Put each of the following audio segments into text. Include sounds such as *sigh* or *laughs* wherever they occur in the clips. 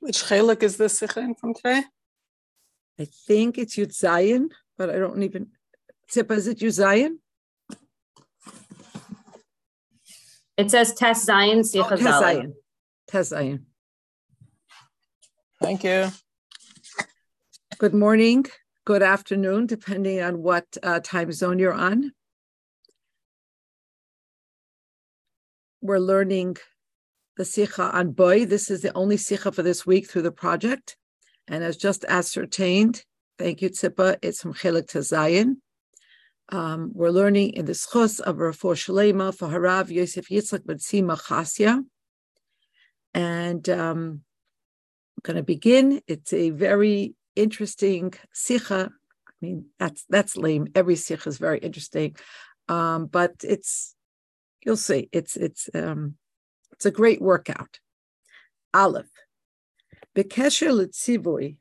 Which chelik is this sicha from today? I think it's Yud Zayin, but I don't even. Tip, is it Yud Zayin? It says Tes Zayin Sicha Oh, Tes Zayin. Zayin. Tes Zayin. Thank you. Good morning, good afternoon, depending on what uh, time zone you're on. We're learning the Sikha on Boy. This is the only Sikha for this week through the project. And as just ascertained, thank you, Tzipa, it's from Chelik to Zion. Um, we're learning in the Schos of Rafo Shalema for Harav Yosef Yitzchak B'Tzima Chasya. And um, I'm going to begin. It's a very interesting sikha. I mean, that's that's lame. Every sikha is very interesting, um, but it's you'll see. It's it's um, it's a great workout. Aleph, bekesher litzivui.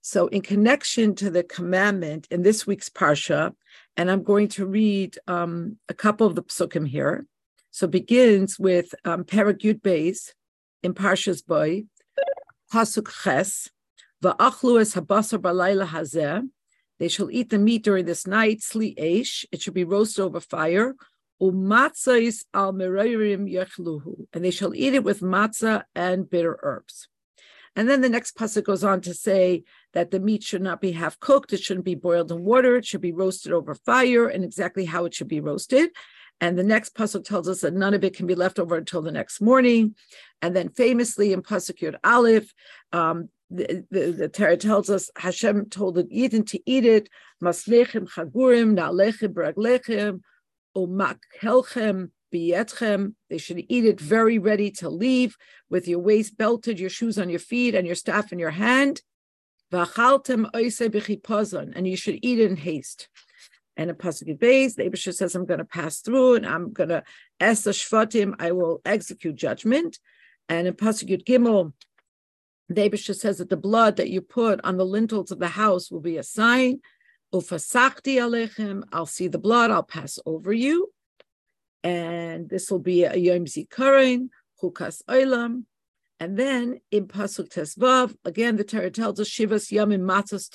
So, in connection to the commandment in this week's parsha, and I'm going to read um, a couple of the psukim here. So, begins with um, Perek Beis in Parshas Boy, pasuk Ches. Va'achlu es habasar balayla hazeh. They shall eat the meat during this night. Sli esh. It should be roasted over fire. Umatzais al merayrim yechluhu. And they shall eat it with matzah and bitter herbs. And then the next pasuk goes on to say that the meat should not be half cooked. It shouldn't be boiled in water. It should be roasted over fire, and exactly how it should be roasted. And the next pasuk tells us that none of it can be left over until the next morning. And then famously in pasuk Yud Aleph, um, the, the, the Torah tells us Hashem told the Eden to eat it, maslechem chagurim, na'lechem braglechem, biyetchem. They should eat it very ready to leave, with your waist belted, your shoes on your feet, and your staff in your hand. V'achaltem and you should eat in haste. And in Pasuk Beis, the Abishter says, I'm going to pass through and I'm going to es shvatim, I will execute judgment. And in Pasuk Gimel, the Abishter says that the blood that you put on the lintels of the house will be a sign. Ufasakti alechem, I'll see the blood, I'll pass over you. And this will be a Yom Zikaron, Chukas Olam. And then in Pasuk Tesvav, again, the Torah tells us, Shivas Yamim Matzos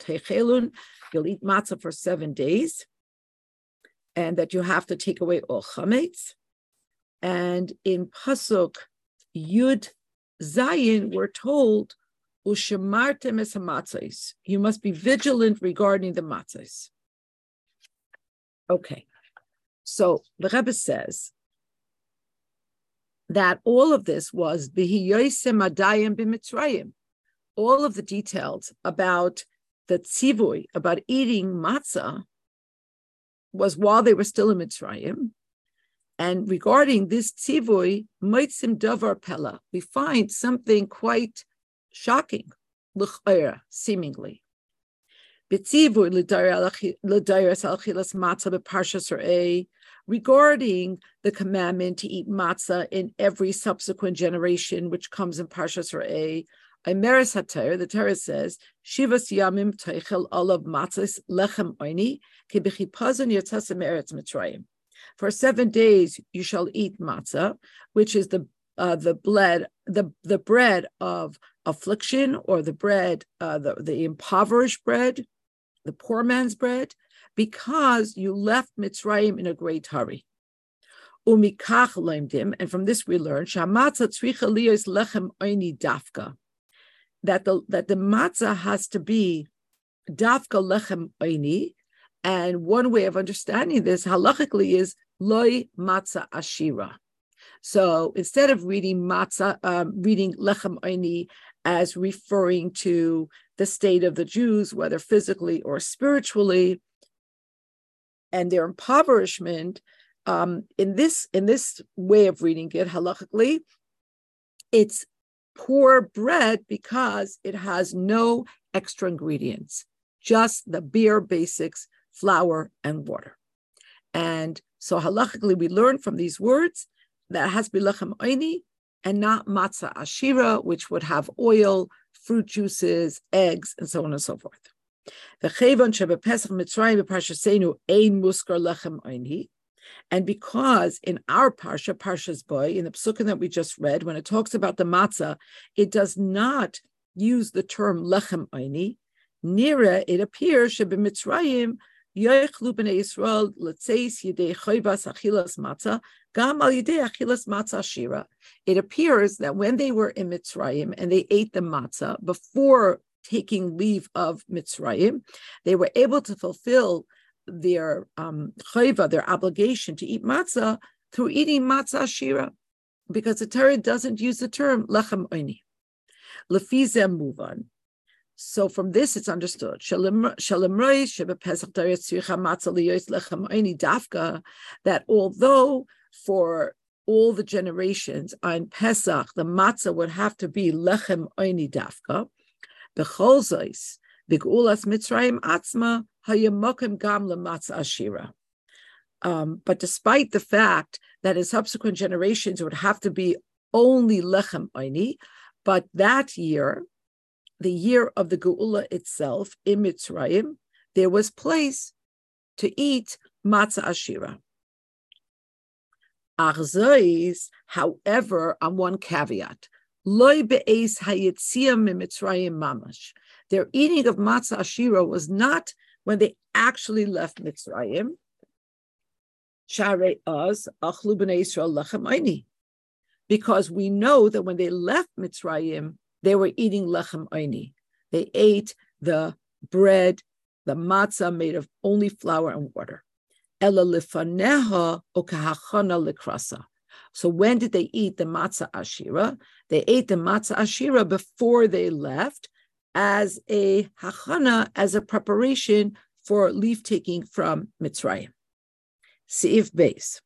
Techelun, you'll eat matzah for seven days, and that you have to take away all chametz. And in Pasuk Yud Zayin, we're told, You must be vigilant regarding the matzos. Okay, so the Rebbe says that all of this was bihiyosim adayim b'mitzrayim. All of the details about the tzivui, about eating matzah, was while they were still in Mitzrayim. And regarding this tzivui, moitzim davar pella, we find something quite shocking, seemingly. Regarding the commandment to eat matzah in every subsequent generation, which comes in Parshas Re'eh, Imeres HaTorah, the Torah says, Shivas Yamim Teichel Olav Matzos Lechem Oini, Kibichipazon Yatzasem Eretz Mitzrayim. For seven days you shall eat matzah, which is the uh, the bread the the bread of affliction or the bread uh, the the impoverished bread, the poor man's bread, because you left Mitzrayim in a great hurry. Umikach lemdim, and from this we learn shamatzah tzricha lechem oini dafka that the that the matzah has to be dafka lechem oini, and one way of understanding this halachically is loy matzah ashira. So instead of reading matzah, um, reading lechem oini as referring to the state of the Jews, whether physically or spiritually, and their impoverishment, um, in this in this way of reading it halachically, it's poor bread because it has no extra ingredients, just the bare basics, flour and water. And so halachically, we learn from these words that has to be lechem oini and not matzah ashira, which would have oil, fruit juices, eggs, and so on and so forth. The. And because in our Parsha, Parsha's Boy, in the psukim that we just read, when it talks about the matzah, it does not use the term lechem oini. Nira, it appears, Mitzrayim, matzah, al matzah shira. It appears that when they were in Mitzrayim and they ate the matzah before taking leave of Mitzrayim, they were able to fulfill their um, chayva, their obligation to eat matzah through eating matzah shira, because the Torah doesn't use the term lechem oini. Lefizem muvan. So from this, it's understood that although for all the generations on Pesach, the matzah would have to be lechem oini dafka, b'chol zois, b'gulas mitzrayim atzma, hayamokim gam lematzah ashira. Um, but despite the fact that in subsequent generations would have to be only lechem oini, but that year, the year of the Geula itself in Mitzrayim, there was place to eat matzah ashira. Achzois, however, on one caveat, loy be'es hayitziyah Mitzrayim mamash. Their eating of matzah ashira was not when they actually left Mitzrayim. Share us achlu b'nei Yisrael lechem because we know that when they left Mitzrayim, they were eating lechem oini. They ate the bread, the matzah made of only flour and water. Ela lifaneha. So when did they eat the matzah ashira? They ate the matzah ashira before they left as a hachana, as a preparation for leaf taking from Mitzrayim. Seif base.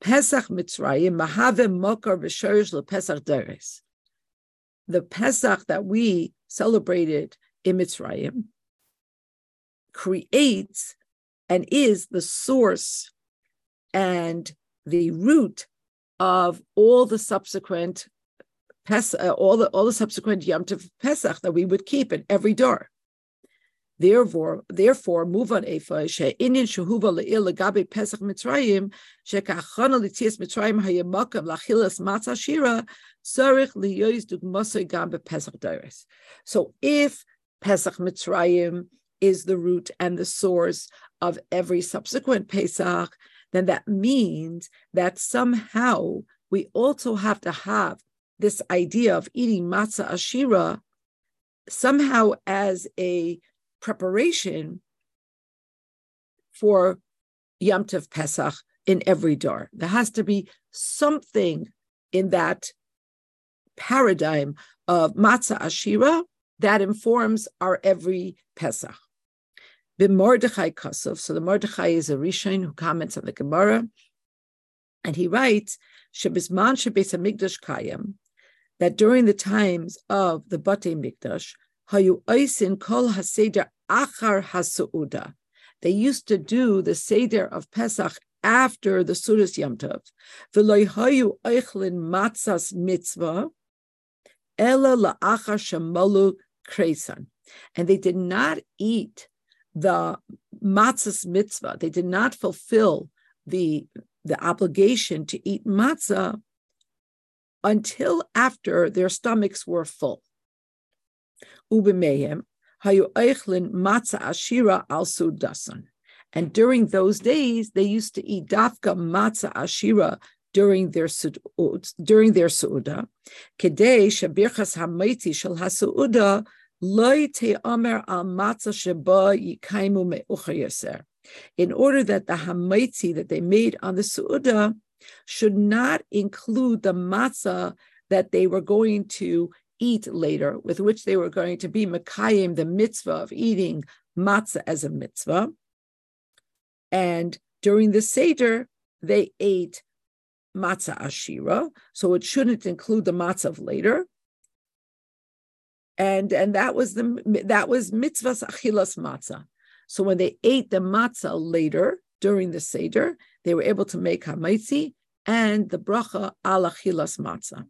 Pesach Mitzrayim mahave mokar v'shorish lePesach deres. The Pesach that we celebrated in Mitzrayim creates and is the source and the root of all the subsequent Pesach, uh, all the all the subsequent Yom Tov Pesach that we would keep in every door. Therefore, therefore, move on Efa she'inin shehuva le'il legabe Pesach Mitzrayim shekachana l'tias Mitzrayim hayamakam lachilas matzah shira sarich liyois dugmasay gam Pesach Dairis. So, if Pesach Mitzrayim is the root and the source of every subsequent Pesach, then that means that somehow we also have to have this idea of eating matzah ashira somehow as a preparation for Yom Tov Pesach in every door. There has to be something in that paradigm of matzah ashira that informs our every Pesach. The Mordechai Kasov. So the Mordechai is a Rishon who comments on the Gemara, and he writes, "Shebizman shebes hamikdash kayim," that during the times of the Bate Mikdash, hayu oisin kol haseder achar hasuuda. They used to do the seder of Pesach after the Sudas Yom Tov. V'loy hayu oichlin matzas mitzvah, ela la'achar shemalu kresan. And they did not eat the matzah's mitzvah. They did not fulfill the, the obligation to eat matzah until after their stomachs were full. Ubemehem hayu eichlin matzah ashira al sudasan. And during those days, they used to eat dafka matzah ashira during their during their suuda. Kedei shabirchas hamaiti shel hasuuda loy te'amer al matzah sheba yikaimu me'ucha In order that the hamaiti that they made on the suuda should not include the matzah that they were going to eat later, with which they were going to be Makayim, the mitzvah of eating matzah as a mitzvah. And during the Seder, they ate matzah ashira, so it shouldn't include the matzah of later. And, and that was the that was mitzvahs achilas matzah. So when they ate the matzah later during the Seder, they were able to make hamaitzi and the bracha al achilas matzah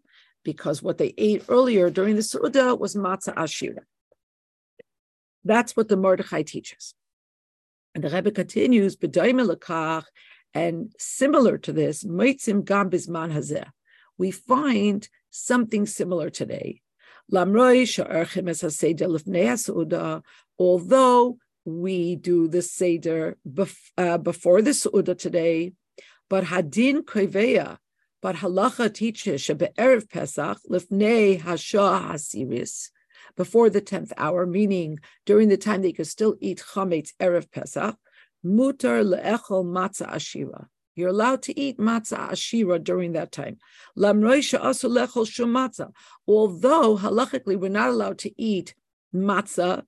because what they ate earlier during the Suda was matzah ashira. That's what the Mordechai teaches. And the Rebbe continues, And similar to this, Meitzim Gam Hazeh, we find something similar today. Although we do the Seder uh, before the Su'udah today, but Hadin Koveya, but Halacha teaches Shebe'erev Pesach lifnei Hashah Hasiris, before the 10th hour, meaning during the time that you could still eat Chametz Erev Pesach, Mutar le'echol matzah ashira. You're allowed to eat matzah ashira during that time. Although halachically we're not allowed to eat matzah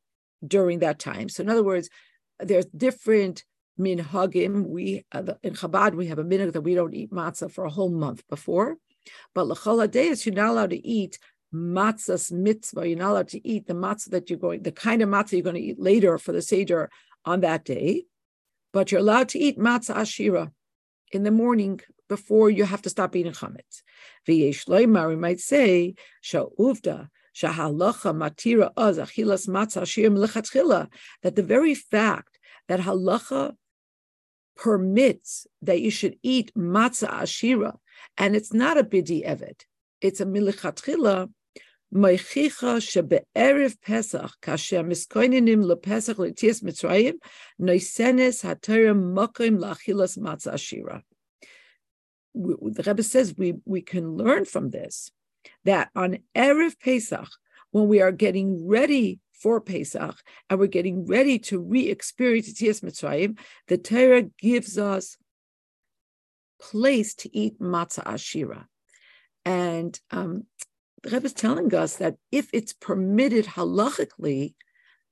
during that time. So in other words, there's different minhagim. We uh, in Chabad we have a minhag that we don't eat matzah for a whole month before, but lechol you're not allowed to eat matzah's mitzvah. You're not allowed to eat the matzah that you're going, the kind of matzah you're going to eat later for the seder on that day, but you're allowed to eat matzah ashira in the morning before you have to stop eating chametz. V'yesh loymar, we might say, sha'uvda, shahalacha matira az achilas matzah that the very fact that halacha permits that you should eat matzah ashira, and it's not a bidi evet, it's a milichatchila, Meichicha shebe'erev Pesach, kasher miskoininim lepesach letias Mitzrayim, noisenes haterem mokim lachilas matzah ashira. The Rebbe says we, we can learn from this that on Erev Pesach, when we are getting ready for Pesach and we're getting ready to re-experience Tias Mitzrayim, the Torah gives us place to eat matzah ashira. And um, the Rebbe is telling us that if it's permitted halachically,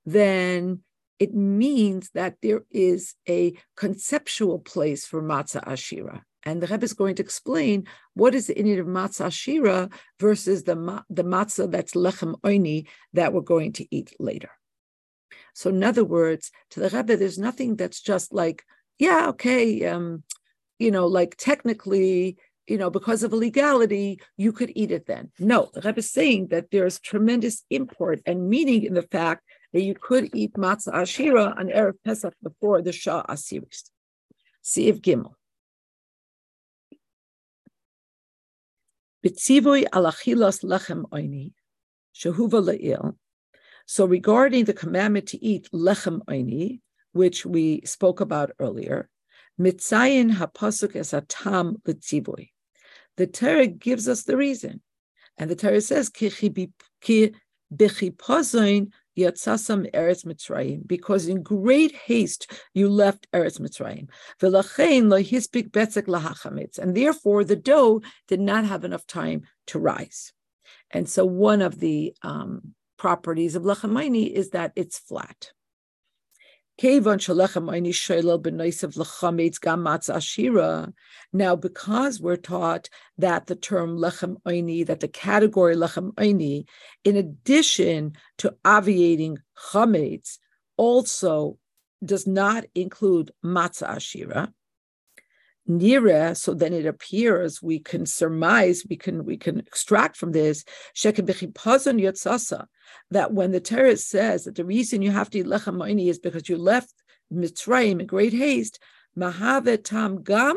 then it means that there is a conceptual place for matzah ashira. And the Rebbe is going to explain what is the inyan of matzah shira versus the, the matzah that's lechem oini that we're going to eat later. So, in other words, to the Rebbe, there's nothing that's just like, yeah, okay, um, you know, like technically you know, because of illegality, you could eat it then. No, the Rebbe is saying that there's tremendous import and meaning in the fact that you could eat matzah ashira on Erev Pesach before the Shah Asiris. Siv Gimel. So regarding the commandment to eat lechem oini, which we spoke about earlier, mitzayin hapasuk es atam l'tzivoy the Torah gives us the reason. And the Torah says, because in great haste you left Eretz Mitzrayim. And therefore the dough did not have enough time to rise. And so one of the um, properties of lechem is that it's flat. Now, because we're taught that the term lechem oini, that the category lechem oini, in addition to obviating chametz, also does not include matzah ashira, nira, so then it appears we can surmise, we can we can extract from this that when the Torah says that the reason you have to eat lechem is because you left Mitzrayim in great haste, mahave tam gam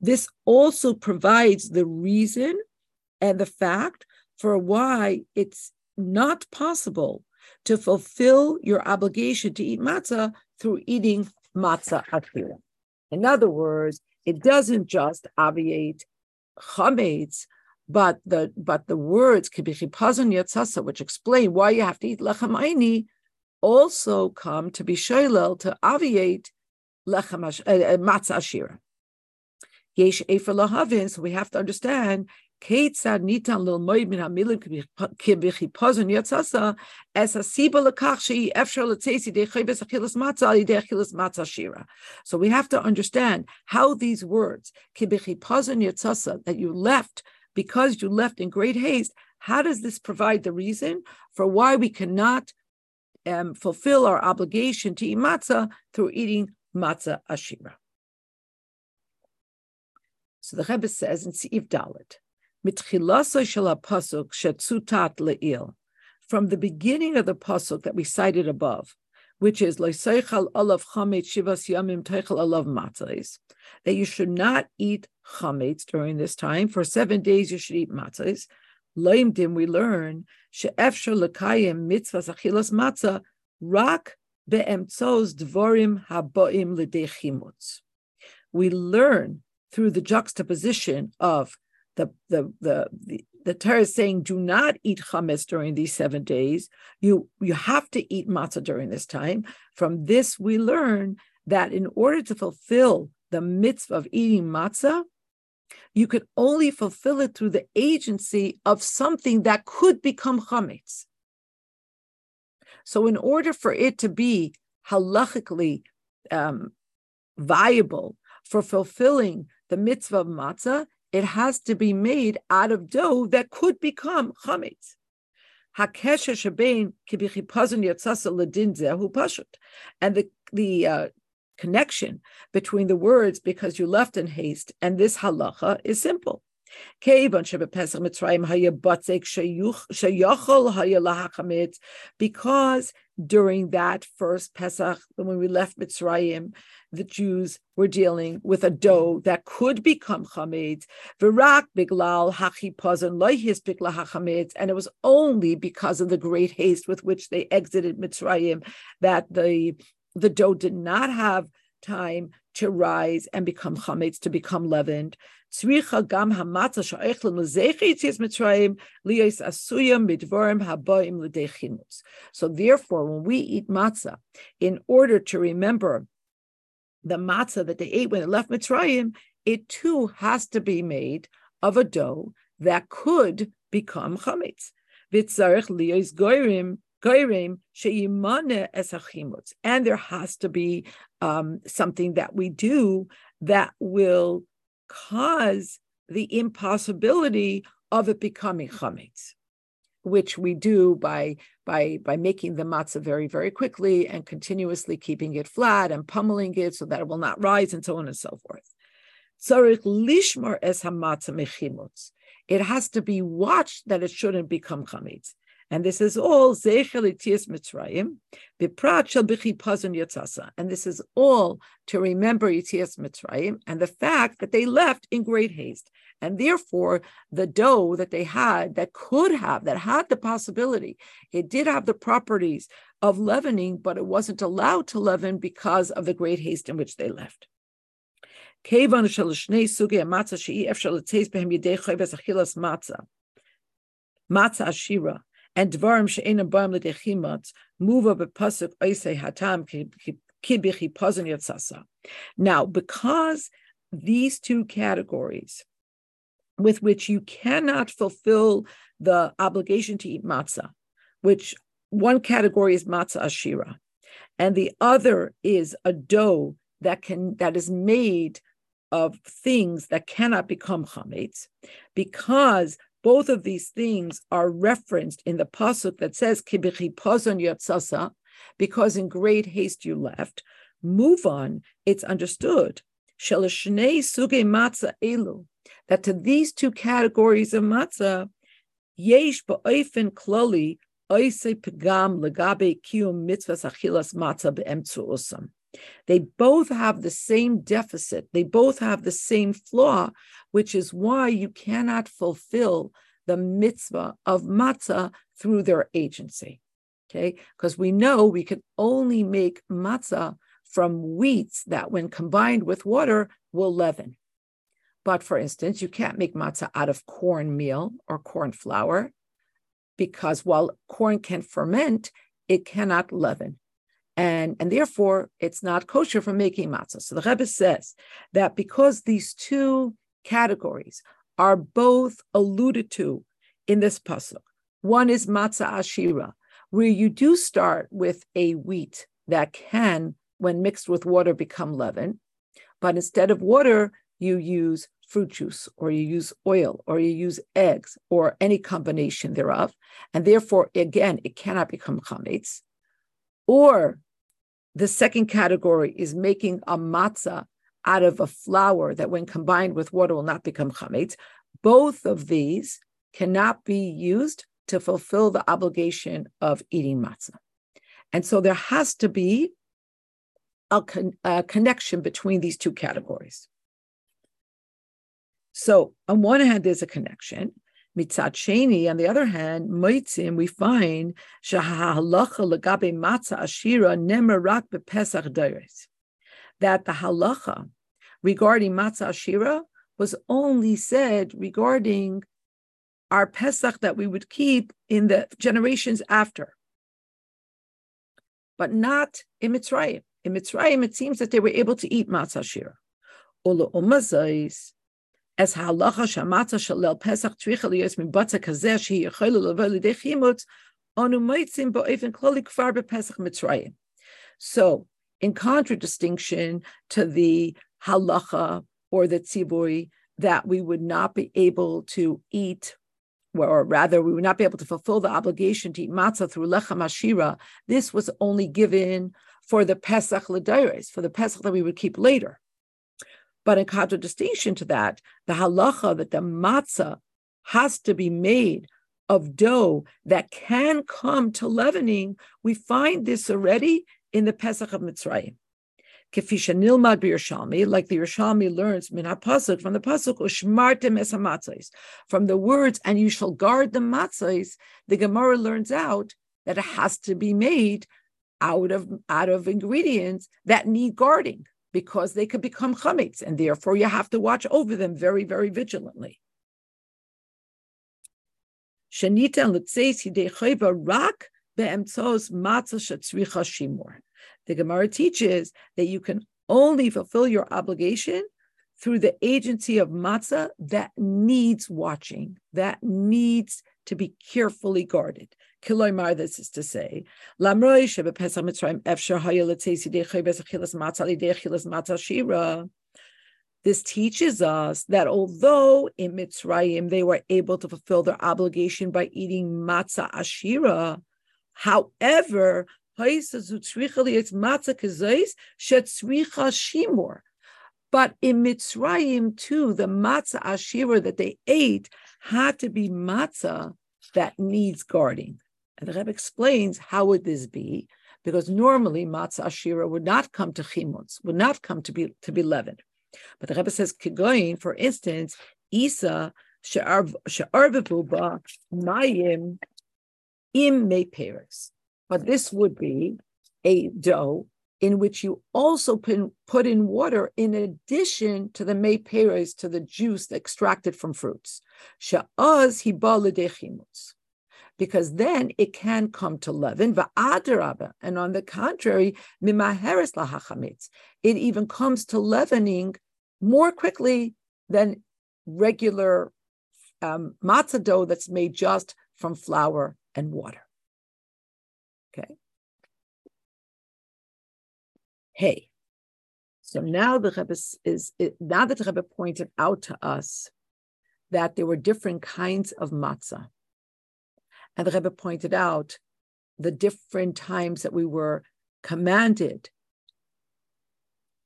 this also provides the reason and the fact for why it's not possible to fulfill your obligation to eat matzah through eating matzah ashira. In other words, it doesn't just obviate chametz, but the but the words kibichipazon yatzasa, which explain why you have to eat lechem aini, also come to be shoylel to obviate lechem uh, uh, matzah ashira. Yesh efer lahavin, so we have to understand כיצד ניתן ללמוד מן המילים כבחיפוזון יצאסה, as הסיבה לכך שאי אפשר לצייס ידי חייבס אכילס מצה על ידי אכילס מצה שירה. So we have to understand how these words, כבחיפוזון יצאסה, that you left because you left in great haste, how does this provide the reason for why we cannot um, fulfill our obligation to eat matzah through eating matzah ashira? So the Rebbe says in Siv Dalit, from the beginning of the pasuk that we cited above, which is loiseichal olav chametz shivas yamim teichel olav matzahs, that you should not eat chametz during this time. For seven days you should eat matzahs. Loimdim, we learn she'efshar lekayim mitzvahs achilas matzah rak be'emtzos dvorim haboim l'dei We learn through the juxtaposition of the the the the, the Torah is saying, do not eat chametz during these seven days. You you have to eat matzah during this time. From this, we learn that in order to fulfill the mitzvah of eating matzah, you could only fulfill it through the agency of something that could become chametz. So, in order for it to be halachically um, viable for fulfilling the mitzvah of matzah, it has to be made out of dough that could become chametz. And the, the uh, connection between the words because you left in haste and this halacha is simple. Because during that first Pesach, when we left Mitzrayim, the Jews were dealing with a dough that could become chametz. Virak biglal hachipazon loihis bigla hachametz, and it was only because of the great haste with which they exited Mitzrayim that the the dough did not have time to rise and become chametz, to become leavened. So therefore, when we eat matzah, in order to remember the matzah that they ate when they left Mitzrayim, it too has to be made of a dough that could become chametz. And there has to be um, something that we do that will cause the impossibility of it becoming chametz, which we do by by by making the matzah very very quickly and continuously keeping it flat and pummeling it so that it will not rise and so on and so forth. Tzarich lishmar es hamatzah mechimutz. It has to be watched that it shouldn't become chametz. And this is all Zeichel Itias Mitzrayim, Biprat Shel B'chipazon Yotzasa. And this is all to remember Itias Mitzrayim and the fact that they left in great haste. And therefore, the dough that they had that could have, that had the possibility, it did have the properties of leavening, but it wasn't allowed to leaven because of the great haste in which they left. Matzah Ashira, and dvarim she'enam ba'am l'dechimot muva bepasuk oisei hatam kibichi yotzasa. Now, because these two categories with which you cannot fulfill the obligation to eat matzah, which one category is matzah ashira, and the other is a dough that can that is made of things that cannot become chametz, because both of these things are referenced in the pasuk that says "Kibichi pozon yotzasa," because in great haste you left. Move on. It's understood. Suge matzah elu that to these two categories of matzah, yesh ba'ofen kloli oise pegam legabe kiyum mitzvahs achilas matzah be'emtzu usam. They both have the same deficit. They both have the same flaw, which is why you cannot fulfill the mitzvah of matzah through their agency. Okay, because we know we can only make matzah from wheats that, when combined with water, will leaven. But for instance, you can't make matzah out of corn meal or corn flour because while corn can ferment, it cannot leaven and and therefore it's not kosher for making matzah. So the Rebbe says that because these two categories are both alluded to in this pasuk, one is matzah ashira, where you do start with a wheat that can, when mixed with water, become leaven, but instead of water, you use fruit juice or you use oil or you use eggs or any combination thereof, and therefore again it cannot become chametz. Or the second category is making a matzah out of a flour that, when combined with water, will not become chametz. Both of these cannot be used to fulfill the obligation of eating matzah. And so there has to be a, con- a connection between these two categories. So on one hand, there's a connection. Mitzat Sheni, on the other hand, Moitzim, we find Shahalacha Lagabe Matzah Ashira Nemerak Bepesach Dairis. That the halacha regarding Matzah Ashira was only said regarding our Pesach that we would keep in the generations after, but not in Mitzrayim. In Mitzrayim, it seems that they were able to eat Matzah Ashira. As halacha shalel pesach kazeh shehi lidei onu moitzim kloli kfar bepesach mitzrayim. So, in contradistinction to the halacha or the tziburi that we would not be able to eat, or rather, we would not be able to fulfill the obligation to eat matzah through lechem ashira. This was only given for the Pesach Ladairis, for the Pesach that we would keep later. But in contradistinction to that, the halacha that the matzah has to be made of dough that can come to leavening, we find this already in the Pesach of Mitzrayim. Kefisha nilmad b'Yerushalmi, like the Yerushalmi learns min pasuk from the pasuk ushmartem es from the words and you shall guard the matzahs. The Gemara learns out that it has to be made out of out of ingredients that need guarding because they could become chametz, and therefore you have to watch over them very, very vigilantly. The Gemara teaches that you can only fulfill your obligation through the agency of matzah that needs watching, that needs to be carefully guarded. Kiloimar, this is to say, Lamroi Sheba Pesach Mitzrayim Efshar Hayalatzesi Dechai Bezachilas Matzah Lidechilas Matzah Shira. This teaches us that although in Mitzrayim they were able to fulfill their obligation by eating matzah ashira, however, but in Mitzrayim too, the matzah ashira that they ate had to be matzah that needs guarding. And the Rebbe explains how would this be? Because normally matzah ashira would not come to chimutz, would not come to be to be leavened. But the Rebbe says kigoyin, for instance, Isa she'arbebu mayim im meperes. But this would be a dough in which you also put in water in addition to the meperes, to the juice extracted from fruits. She'az hiba chimutz because then it can come to leaven. And on the contrary, it even comes to leavening more quickly than regular um, matzah dough that's made just from flour and water. Okay. Hey, so now the Rebbe is, is now that the Rebbe pointed out to us that there were different kinds of matzah. And the Rebbe pointed out the different times that we were commanded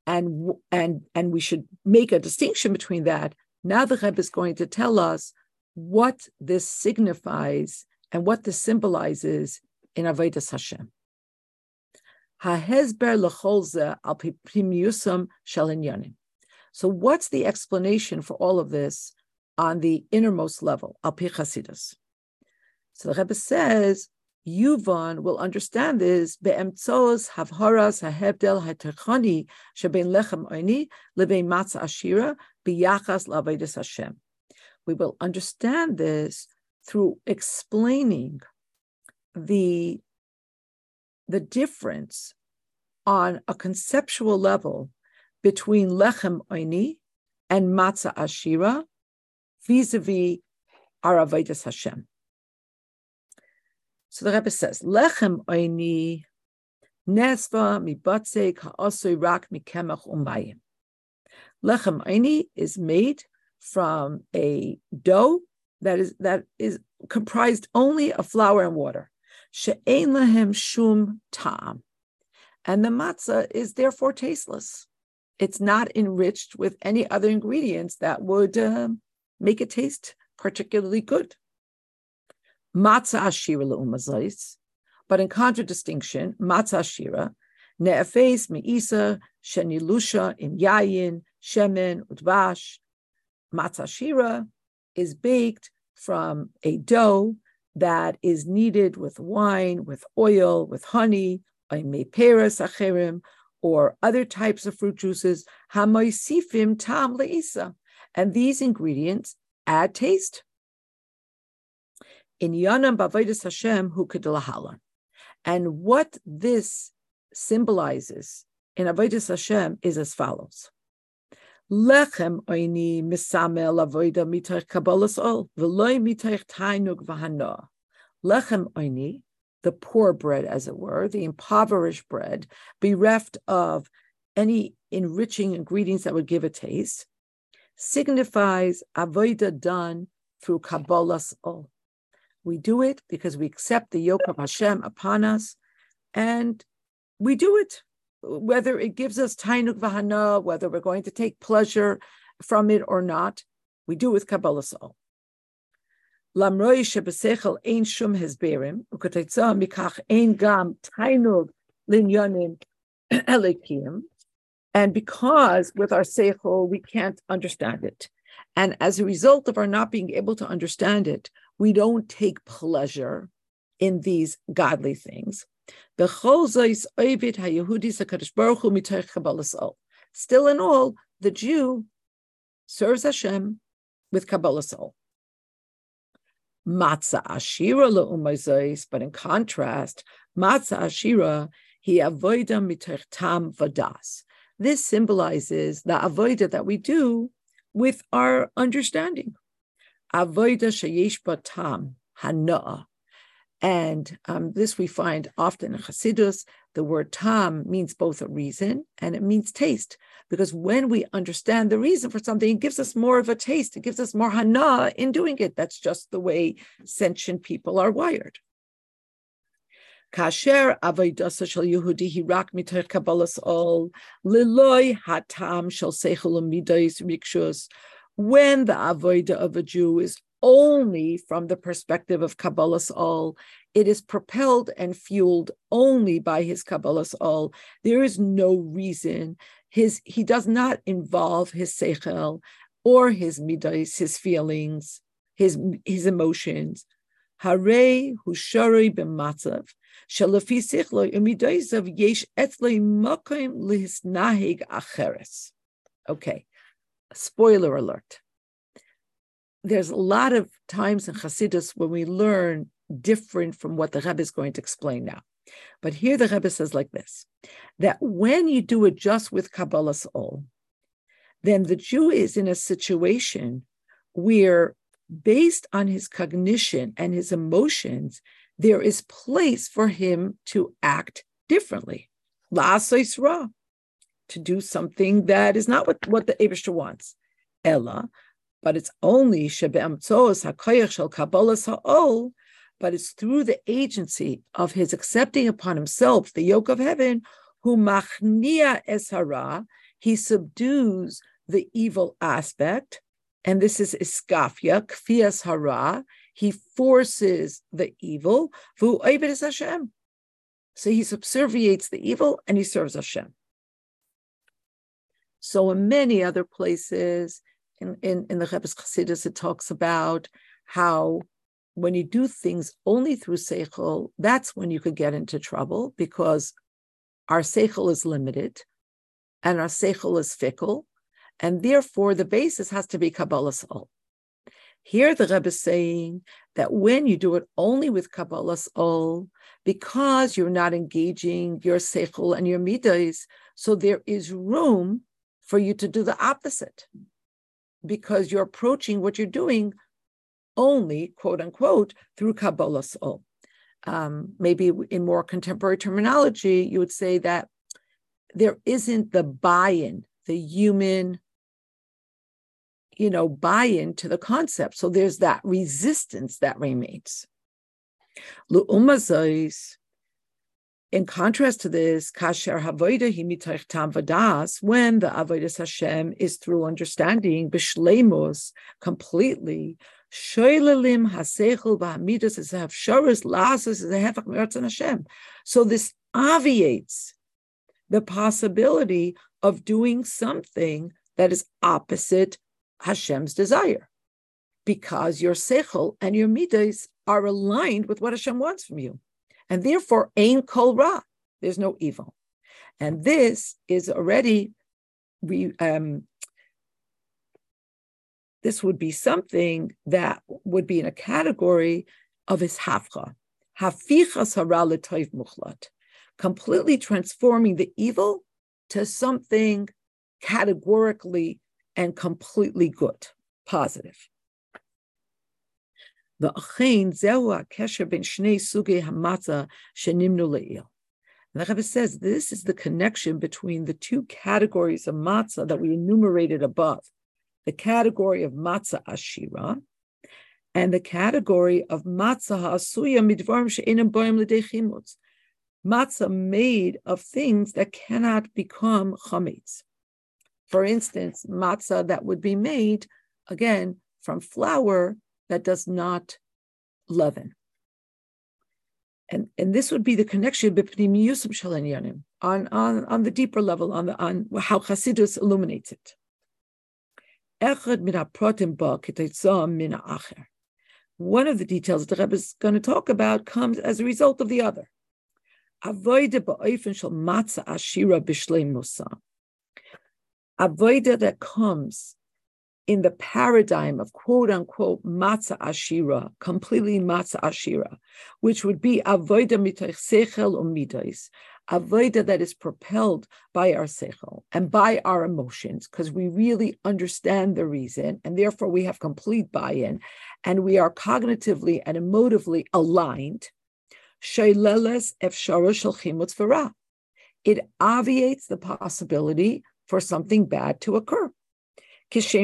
and and and we should make a distinction between that. Now the Rebbe is going to tell us what this signifies and what this symbolizes in Avodas Hashem. So, what's the explanation for all of this on the innermost level, al Chasidus? So the Rebbe says, Yuvan will understand this ashira. We will understand this through explaining the, the difference on a conceptual level between lechem oini and matzah ashira vis-a-vis avodas Hashem. So the Rebbe says, Lechem oini nesva mibatze ka'asoi rak mikemach umayim. Lechem oini is made from a dough that is that is comprised only of flour and water. She'ein lehem shum ta'am. And the matzah is therefore tasteless. It's not enriched with any other ingredients that would uh, make it taste particularly good matzah ashira le'umazais, But in contradistinction, matzah shira, ne'efes me'isa, shenilusha im yayin, shemen, udvash. Matzah shira is baked from a dough that is needed with wine, with oil, with honey, or other types of fruit juices, hamoisifim tam leisa. And these ingredients add taste. In Yanam Bavaidus Hashem hu kedalahala. And what this symbolizes in Avodah Hashem is as follows. Lechem oini misamel avoida mitach kabbalas ol, v'loy mitach tainug v'hana. Lechem oini, the poor bread, as it were, the impoverished bread, bereft of any enriching ingredients that would give a taste, signifies avoida done through kabbalas ol. We do it because we accept the yoke of Hashem upon us, and we do it whether it gives us tainuk vahana, whether we're going to take pleasure from it or not. We do with Kabbalas Ol. Lamroi shebesechel ein shum hezberim, ukatetza mikach ein gam tainug linyanim elikim. And because with our seichel we can't understand it, and as a result of our not being able to understand it, we don't take pleasure in these godly things. Still in all, the Jew serves Hashem with Kabbalas Ol. Matzah Ashira le'umayzois, but in contrast, Matzah Ashira, he avoida tam vadas. This symbolizes the avoida that we do with our understanding. Avoida sheyesh tam hana. And um, this we find often in Hasidus. The word tam means both a reason and it means taste. Because when we understand the reason for something, it gives us more of a taste. It gives us more hana in doing it. That's just the way sentient people are wired. Kasher Yehudi hirak liloy hatam shel rikshus. When the avoida of a Jew is only from the perspective of Kabbalas Ol. It is propelled and fueled only by his Kabbalas Ol. There is no reason. His he does not involve his seichel or his midas, his feelings, his his emotions. Hare hushari b'matzav shalafi sichlo umidayisav yesh etzloi makim lihisnahig acheres. Okay, spoiler alert there's a lot of times in Hasidus when we learn different from what the Rebbe is going to explain now. But here the Rebbe says like this that when you do it just with Kabbalas Ol, then the Jew is in a situation where, based on his cognition and his emotions, there is place for him to act differently. La to do something that is not what, what the Abishter wants. Ella, but it's only shebe'amtzos hakoyach shel kabbalas ha'ol, but it's through the agency of his accepting upon himself the yoke of heaven, who machnia es hara, he subdues the evil aspect, and this is iskafia, kfias hara, he forces the evil, vu Hashem. So he subserviates the evil and he serves Hashem. So in many other places, in, in, in the Rebbe's Chassidus, it talks about how when you do things only through Seichel, that's when you could get into trouble because our Seichel is limited and our Seichel is fickle, and therefore the basis has to be Kabbalas Ol. Here the Rebbe is saying that when you do it only with Kabbalas Ol, because you're not engaging your Seichel and your Midas, so there is room for you to do the opposite because you're approaching what you're doing only, quote unquote, through Kabbalas Ol. Um, maybe in more contemporary terminology, you would say that there isn't the buy-in, the human, you know, buy-in to the concept. So there's that resistance that remains. In contrast to this, kasher havoida tam vadas, when the avodas Hashem is through understanding, bishlemus, completely, Shoilalim hasechel ba'amidus is have shoris lasas is hefach me'ertzon Hashem. So this obviates the possibility of doing something that is opposite Hashem's desire, because your sechel and your midas are aligned with what Hashem wants from you, and therefore ain kol ra. There's no evil, and this is already we um, this would be something that would be in a category of his hafcha, hafichas hara l'toiv muchlat, completely transforming the evil to something categorically and completely good, positive. The zehu kesher ben shnei suge hamatzah shenimnu le'il. And the Rebbe says this is the connection between the two categories of matzah that we enumerated above the category of matzah ashira and the category of matzah ha'asuya midvarim she'enim boim l'dei Matzah made of things that cannot become chametz. For instance, matzah that would be made, again, from flour that does not leaven. And, and this would be the connection between Yusuf Shalanyanim on, on, on the deeper level, on, the, on how Hasidus illuminates it. One of the details the Rebbe is going to talk about comes as a result of the other. Avoida that comes in the paradigm of quote unquote matzah ashira, completely matzah ashira, which would be avoida mitoich sechel umidos, avoida that is propelled by our sechel and by our emotions, because we really understand the reason, and therefore we have complete buy-in, and we are cognitively and emotively aligned. It obviates the possibility for something bad to occur. Just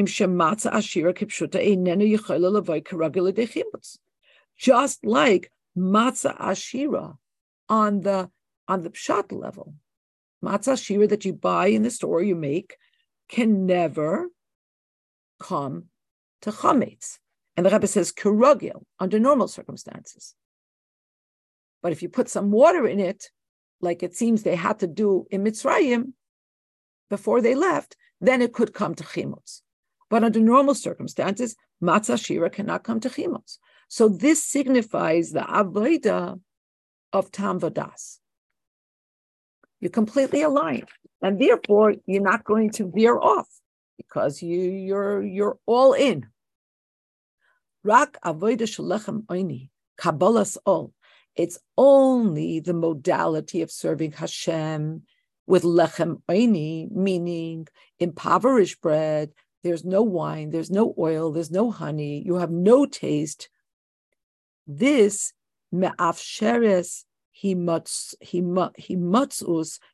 like matzah ashira on the on the pshat level, matzah ashira that you buy in the store, you make, can never come to chametz. And the Rebbe says kerugil under normal circumstances. But if you put some water in it, like it seems they had to do in Mitzrayim, before they left, then it could come to chimutz. But under normal circumstances, matzah shira cannot come to chimutz. So this signifies the avodah of tam vadas. You're completely aligned, and therefore you're not going to veer off because you you're you're all in. Rak avodah shalechem oini kabbalas ol. It's only the modality of serving Hashem with lechem oini, meaning impoverished bread. There's no wine, there's no oil, there's no honey, you have no taste. This me'afsheres himatzus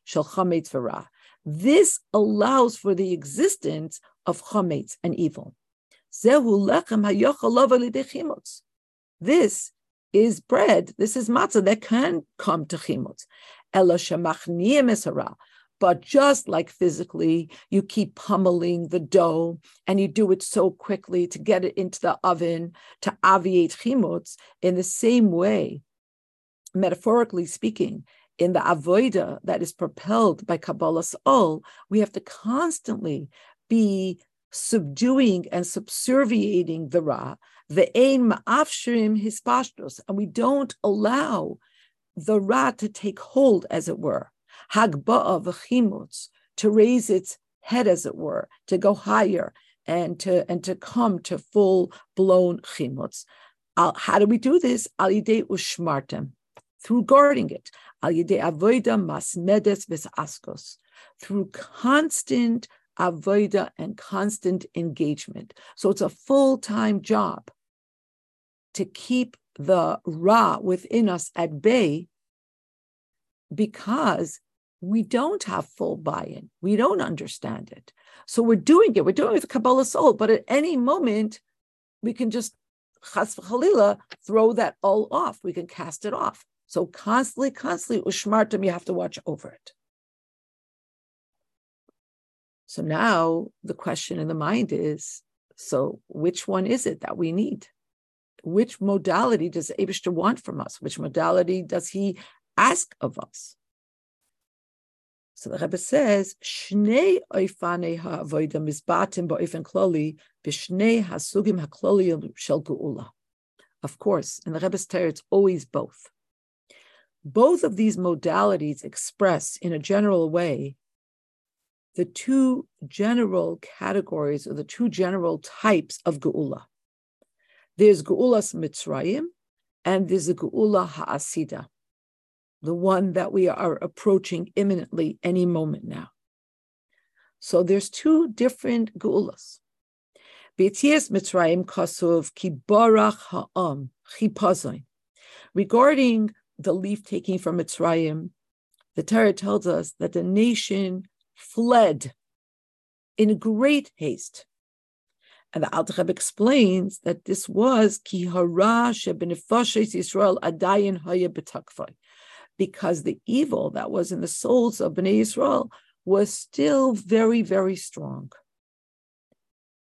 shel chametz v'ra. This allows for the existence of chametz and evil. Zehu lechem This is bread. This is matzah that can come to chimutz. But just like physically, you keep pummeling the dough and you do it so quickly to get it into the oven to aviate chimutz, in the same way, metaphorically speaking, in the avoida that is propelled by Kabbalas Ol, we have to constantly be subduing and subserviating the ra, the ein ma'afshirim hispashtos, and we don't allow the ra to take hold, as it were, hagba'a v'chimutz, to raise its head, as it were, to go higher and to and to come to full blown chimutz. How do we do this? Al yidei ushmartem, through guarding it. Al yidei avoida masmedes v'askos, through constant avoida and constant engagement. So it's a full time job to keep the Ra within us at bay because we don't have full buy-in. We don't understand it. So we're doing it. We're doing it with Kabbalas Ol, but at any moment, we can just chas v'chalila throw that all off. We can cast it off. So constantly, constantly, ushmartim, you have to watch over it. So now the question in the mind is, so which one is it that we need? Which modality does Abishter want from us? Which modality does he ask of us? So the Rebbe says, Shnei hasugim. Of course, in the Rebbe's Torah, it's always both. Both of these modalities express in a general way the two general categories or the two general types of geula. There's geulas mitzrayim and there's a geula ha'asida, the one that we are approaching imminently any moment now. So there's two different geulas. B'tzias mitzrayim kasuv ki barach ha'am. Regarding the leaf taking from Mitzrayim, the Torah tells us that the nation fled in great haste. And the Alter explains that this was ki hara shebenefashes Yisrael adayin haya betakfai, because the evil that was in the souls of Bnei Yisrael was still very, very strong.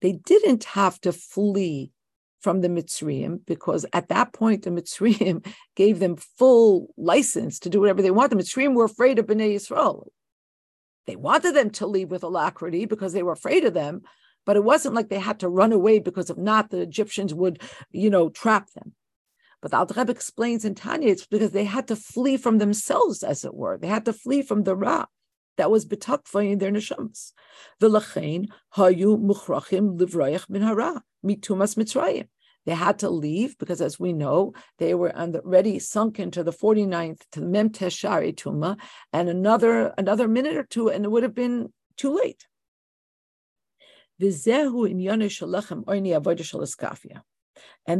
They didn't have to flee from the Mitzrayim because at that point the Mitzrayim *laughs* gave them full license to do whatever they want. The Mitzrayim were afraid of Bnei Yisrael. They wanted them to leave with alacrity because they were afraid of them, but it wasn't like they had to run away because if not, the Egyptians would, you know, trap them. But the Alter Rebbe explains in Tanya, it's because they had to flee from themselves, as it were. They had to flee from the Ra that was betakfa in their neshamas. V'lachein hayu muchrachim livrayach min hara mitumas mitzrayim. They had to leave because, as we know, they were already sunk into the 49th to the Mem Teshari Tuma, and another another minute or two, and it would have been too late. And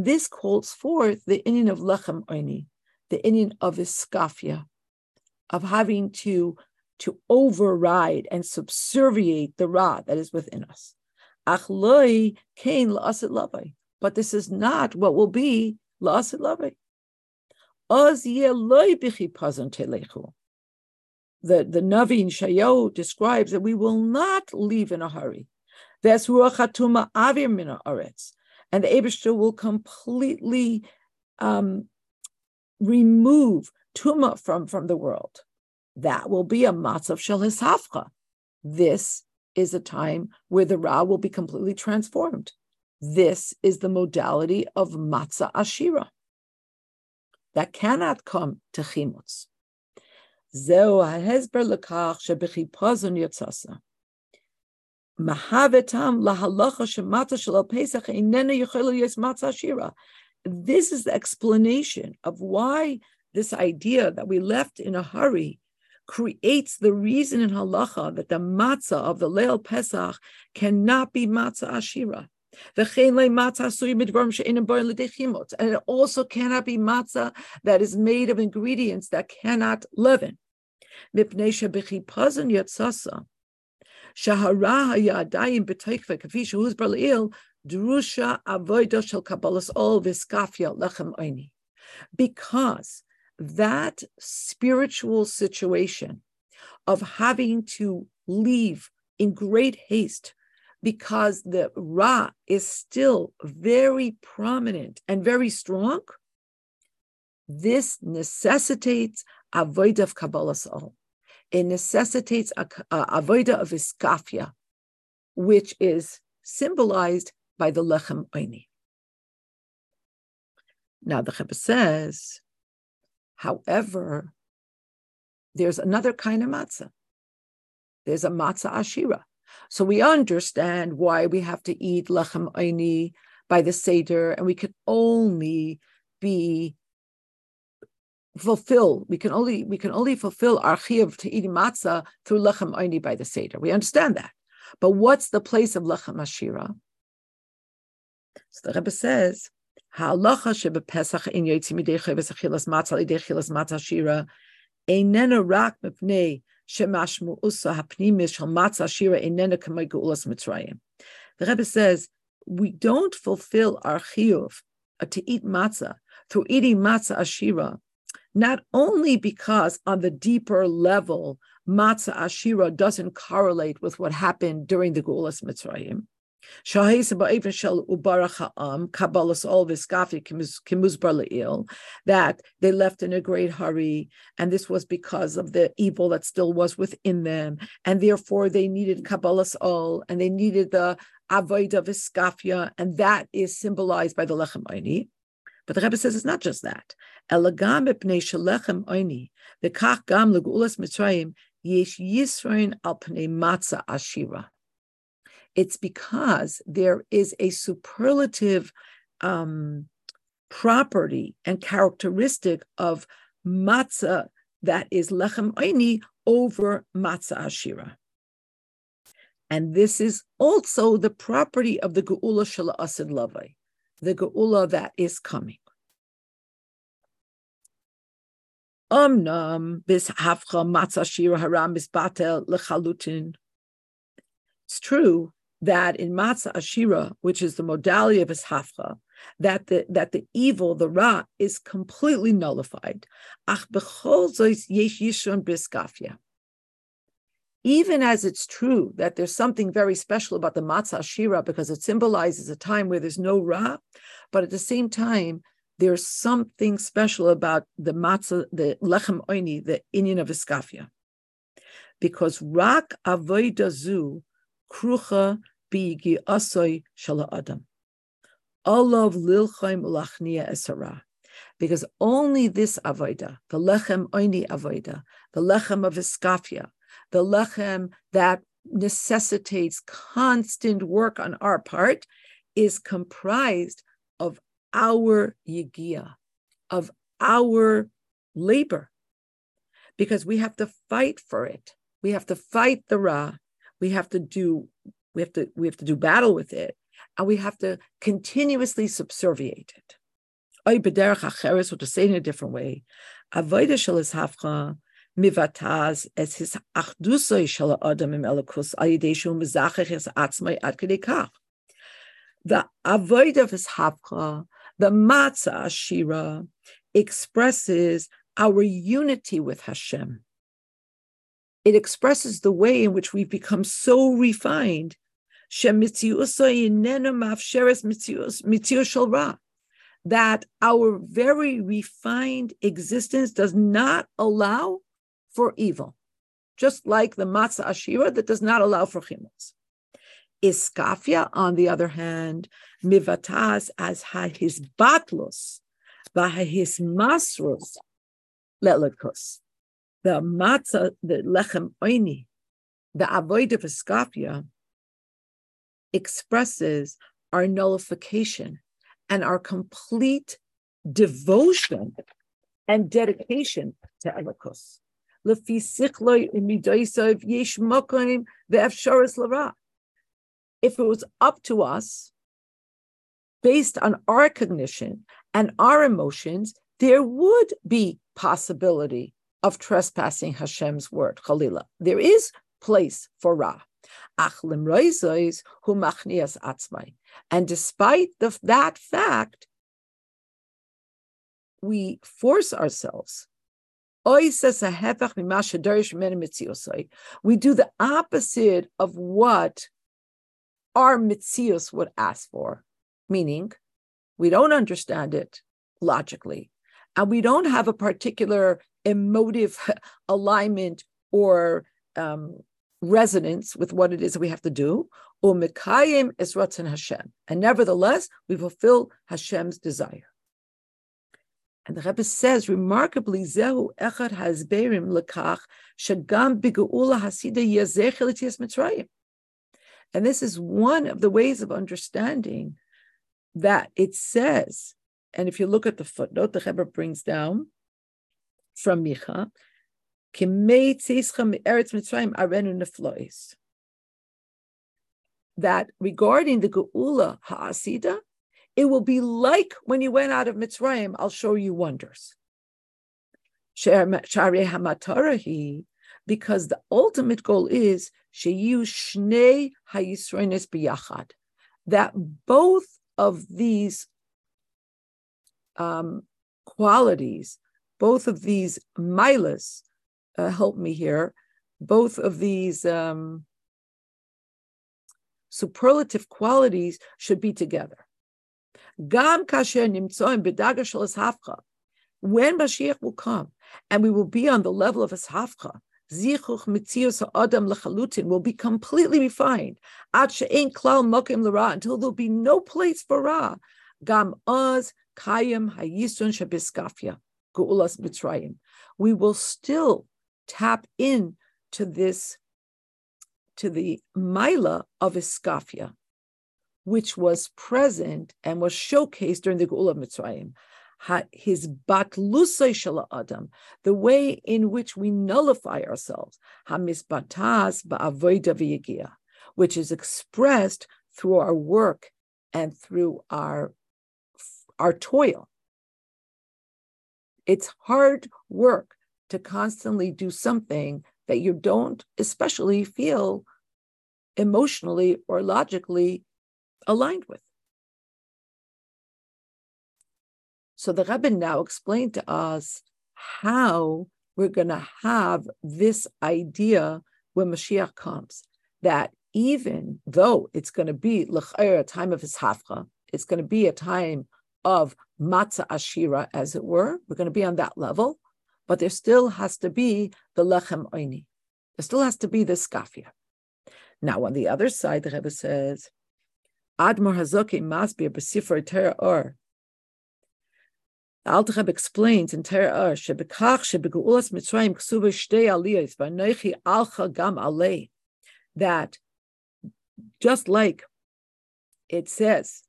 this calls forth the inyan of lechem oini, the inyan of iskafia, of having to to override and subserviate the ra that is within us. Achloi kain la'asit lavai but this is not what will be la'asid lavei. The, the Navi in Shayo describes that we will not leave in a hurry. And the Abishter will completely um, remove tuma from, from the world. That will be a matzav shel hishafcha. This is a time where the Ra will be completely transformed. This is the modality of matzah ashira. That cannot come to chimutz. Zeu hahezber lekach shebechipazon yotzasa. This is the explanation of why this idea that we left in a hurry creates the reason in halacha that the matzah of the Leil Pesach cannot be matzah ashira. And it also cannot be matzah that is made of ingredients that cannot leaven. Because that spiritual situation of having to leave in great haste because the Ra is still very prominent and very strong, this necessitates avoida of Kabbalas Ol. It necessitates a, a of iskafia, which is symbolized by the lechem oini. Now the Rebbe says, however, there's another kind of matzah. There's a matzah ashira. So we understand why we have to eat lechem oini by the Seder, and we can only be fulfill. We can only we can only fulfill our chiyuv to eat matzah through lechem oini by the Seder. We understand that. But what's the place of lechem ashira? So the Rebbe says, "Ha'alacha shebepesach in yotzim midei chavis achilas matzah lidei chilas matzah shira einena rak mepnei shemashmu usa hapnimis shal matzah shira enena kamay geulas mitzrayim. The Rebbe says we don't fulfill our chiyuv uh, to eat matzah through eating matzah ashira, not only because on the deeper level matzah ashira doesn't correlate with what happened during the geulas mitzrayim, that they left in a great hurry, and this was because of the evil that still was within them, and therefore they needed kabbalas ol, and they needed the avodah viskafia, and that is symbolized by the lechem. But the Rebbe says it's not just that. It's because there is a superlative um, property and characteristic of matzah that is lechem oini over matzah ashira. And this is also the property of the geula shel asid lavai, the geula that is coming. Omnam bis hafcha matzah shira haram bis lechalutin. It's true that in Matzah Ashira, which is the modality of Ishafcha, that the that the evil, the Ra, is completely nullified. Even as it's true that there's something very special about the Matzah shira because it symbolizes a time where there's no Ra, but at the same time, there's something special about the Matzah, the Lechem Oini, the Inyan of Iskafia. Because Rak Avoidazu krucha bigi asoy shala adam. Olav lilchaim lachnia esara. Because only this avoida, the lechem oini avoida, the lechem of iskafia, the lechem that necessitates constant work on our part, is comprised of our yigia, of our labor, because we have to fight for it. We have to fight the ra. We have to do we have to we have to do battle with it. And we have to continuously subserviate it. Or to say in a different way. Hafcha mivataz his shel adam im elikus ayidei shu mizachach es atzmai ad the avoid of his hafcha the matzah ashira expresses our unity with Hashem. It expresses the way in which we've become so refined. That our very refined existence does not allow for evil, just like the matzah ashira that does not allow for chimus. Iskafia, on the other hand, mivatas as his batlus, his masrus, lelikus the matzah, the lechem oini, the avoid of iskafia, expresses our nullification and our complete devotion and dedication to Elikus. If it was up to us, based on our cognition and our emotions, there would be possibility of trespassing Hashem's word, Chalila. There is place for Ra. And despite the, that fact, we force ourselves. We do the opposite of what our mitzios would ask for, meaning we don't understand it logically, and we don't have a particular emotive *laughs* alignment or um, resonance with what it is that we have to do. Umikayim Hashem. And nevertheless, we fulfill Hashem's desire. And the Rebbe says remarkably, Zehu Echad Hasberim Lekach Shagam Biguula Hasida Yazechel Mitzrayim. And this is one of the ways of understanding that it says, and if you look at the footnote, the Rebbe brings down from Micha, that regarding the Geula Ha'asida, it will be like when you went out of Mitzrayim, I'll show you wonders. Because the ultimate goal is shnei biyachad, that both of these um, qualities both of these milas uh, help me here. Both of these um, superlative qualities should be together. Gam kasher nimtzoim b'daga shel hafcha. When Mashiach will come, and we will be on the level of hafcha, zichuch mitzius adam lechalutin will be completely refined. At she'ein klal mokim until there'll be no place for ra. Gam oz kayim hayisun shabiskafia geulas mitzrayim. We will still tap in to this, to the mila of iskafia, which was present and was showcased during the Geula Mitzrayim. His batlusay shala adam, the way in which we nullify ourselves, hamisbatas ba'avoida which is expressed through our work and through our our toil. It's hard work to constantly do something that you don't especially feel emotionally or logically aligned with. So the Rebbe now explained to us how we're going to have this idea when Mashiach comes, that even though it's going to be a time of his hafcha, it's going to be a time of matzah ashira, as it were. We're going to be on that level, but there still has to be the lechem oini. There still has to be the skafia. Now, on the other side, the Rebbe says, Admor Hazoki Masbir B'Sifra Torah Or. The Rebbe explains in Torah Or, Shebekach Shebegeulas Mitzrayim Ksuba Shtei Aliyos V'Noichi Alcha Gam Alei, that just like it says,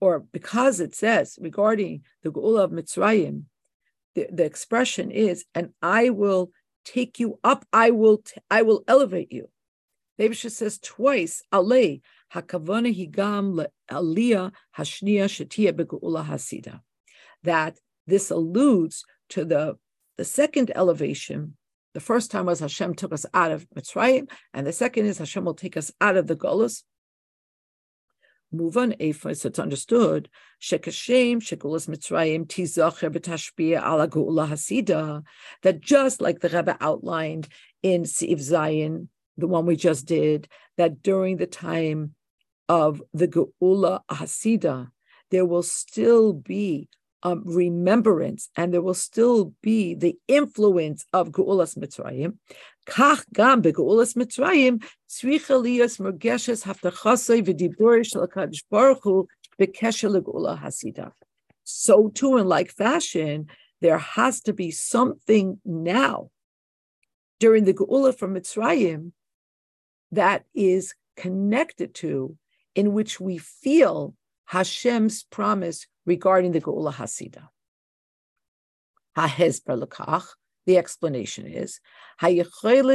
or because it says regarding the Geula of Mitzrayim, the, the expression is, and I will take you up, I will, t- I will elevate you. The says twice, Alei, hakavana higam aliyah hashniya shatia begeula hasida. That this alludes to the, the second elevation. The first time was Hashem took us out of Mitzrayim, and the second is Hashem will take us out of the Golos. Move on, so it's understood. Ala hasida. That just like the Rebbe outlined in Sif Zayin, the one we just did, that during the time of the Geula Hasida, there will still be um, remembrance and there will still be the influence of Geulas Mitzrayim. Kach gam begeulas Mitzrayim tzricha mergeshes shel Hakadosh Baruch Hu Hasida. So too, in like fashion, there has to be something now during the Geula from Mitzrayim that is connected to in which we feel Hashem's promise regarding the Geula Hasida. Hahezber lekach, the explanation is lihilochim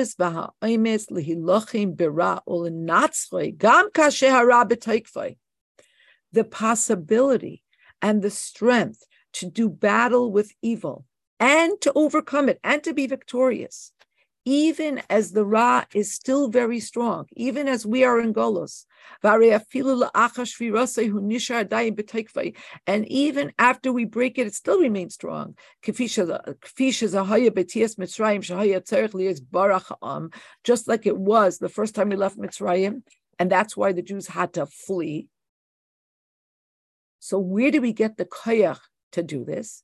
bira gam The possibility and the strength to do battle with evil and to overcome it and to be victorious even as the Ra is still very strong, even as we are in Golos. And even after we break it, it still remains strong. Just like it was the first time we left Mitzrayim, and that's why the Jews had to flee. So where do we get the koyach to do this?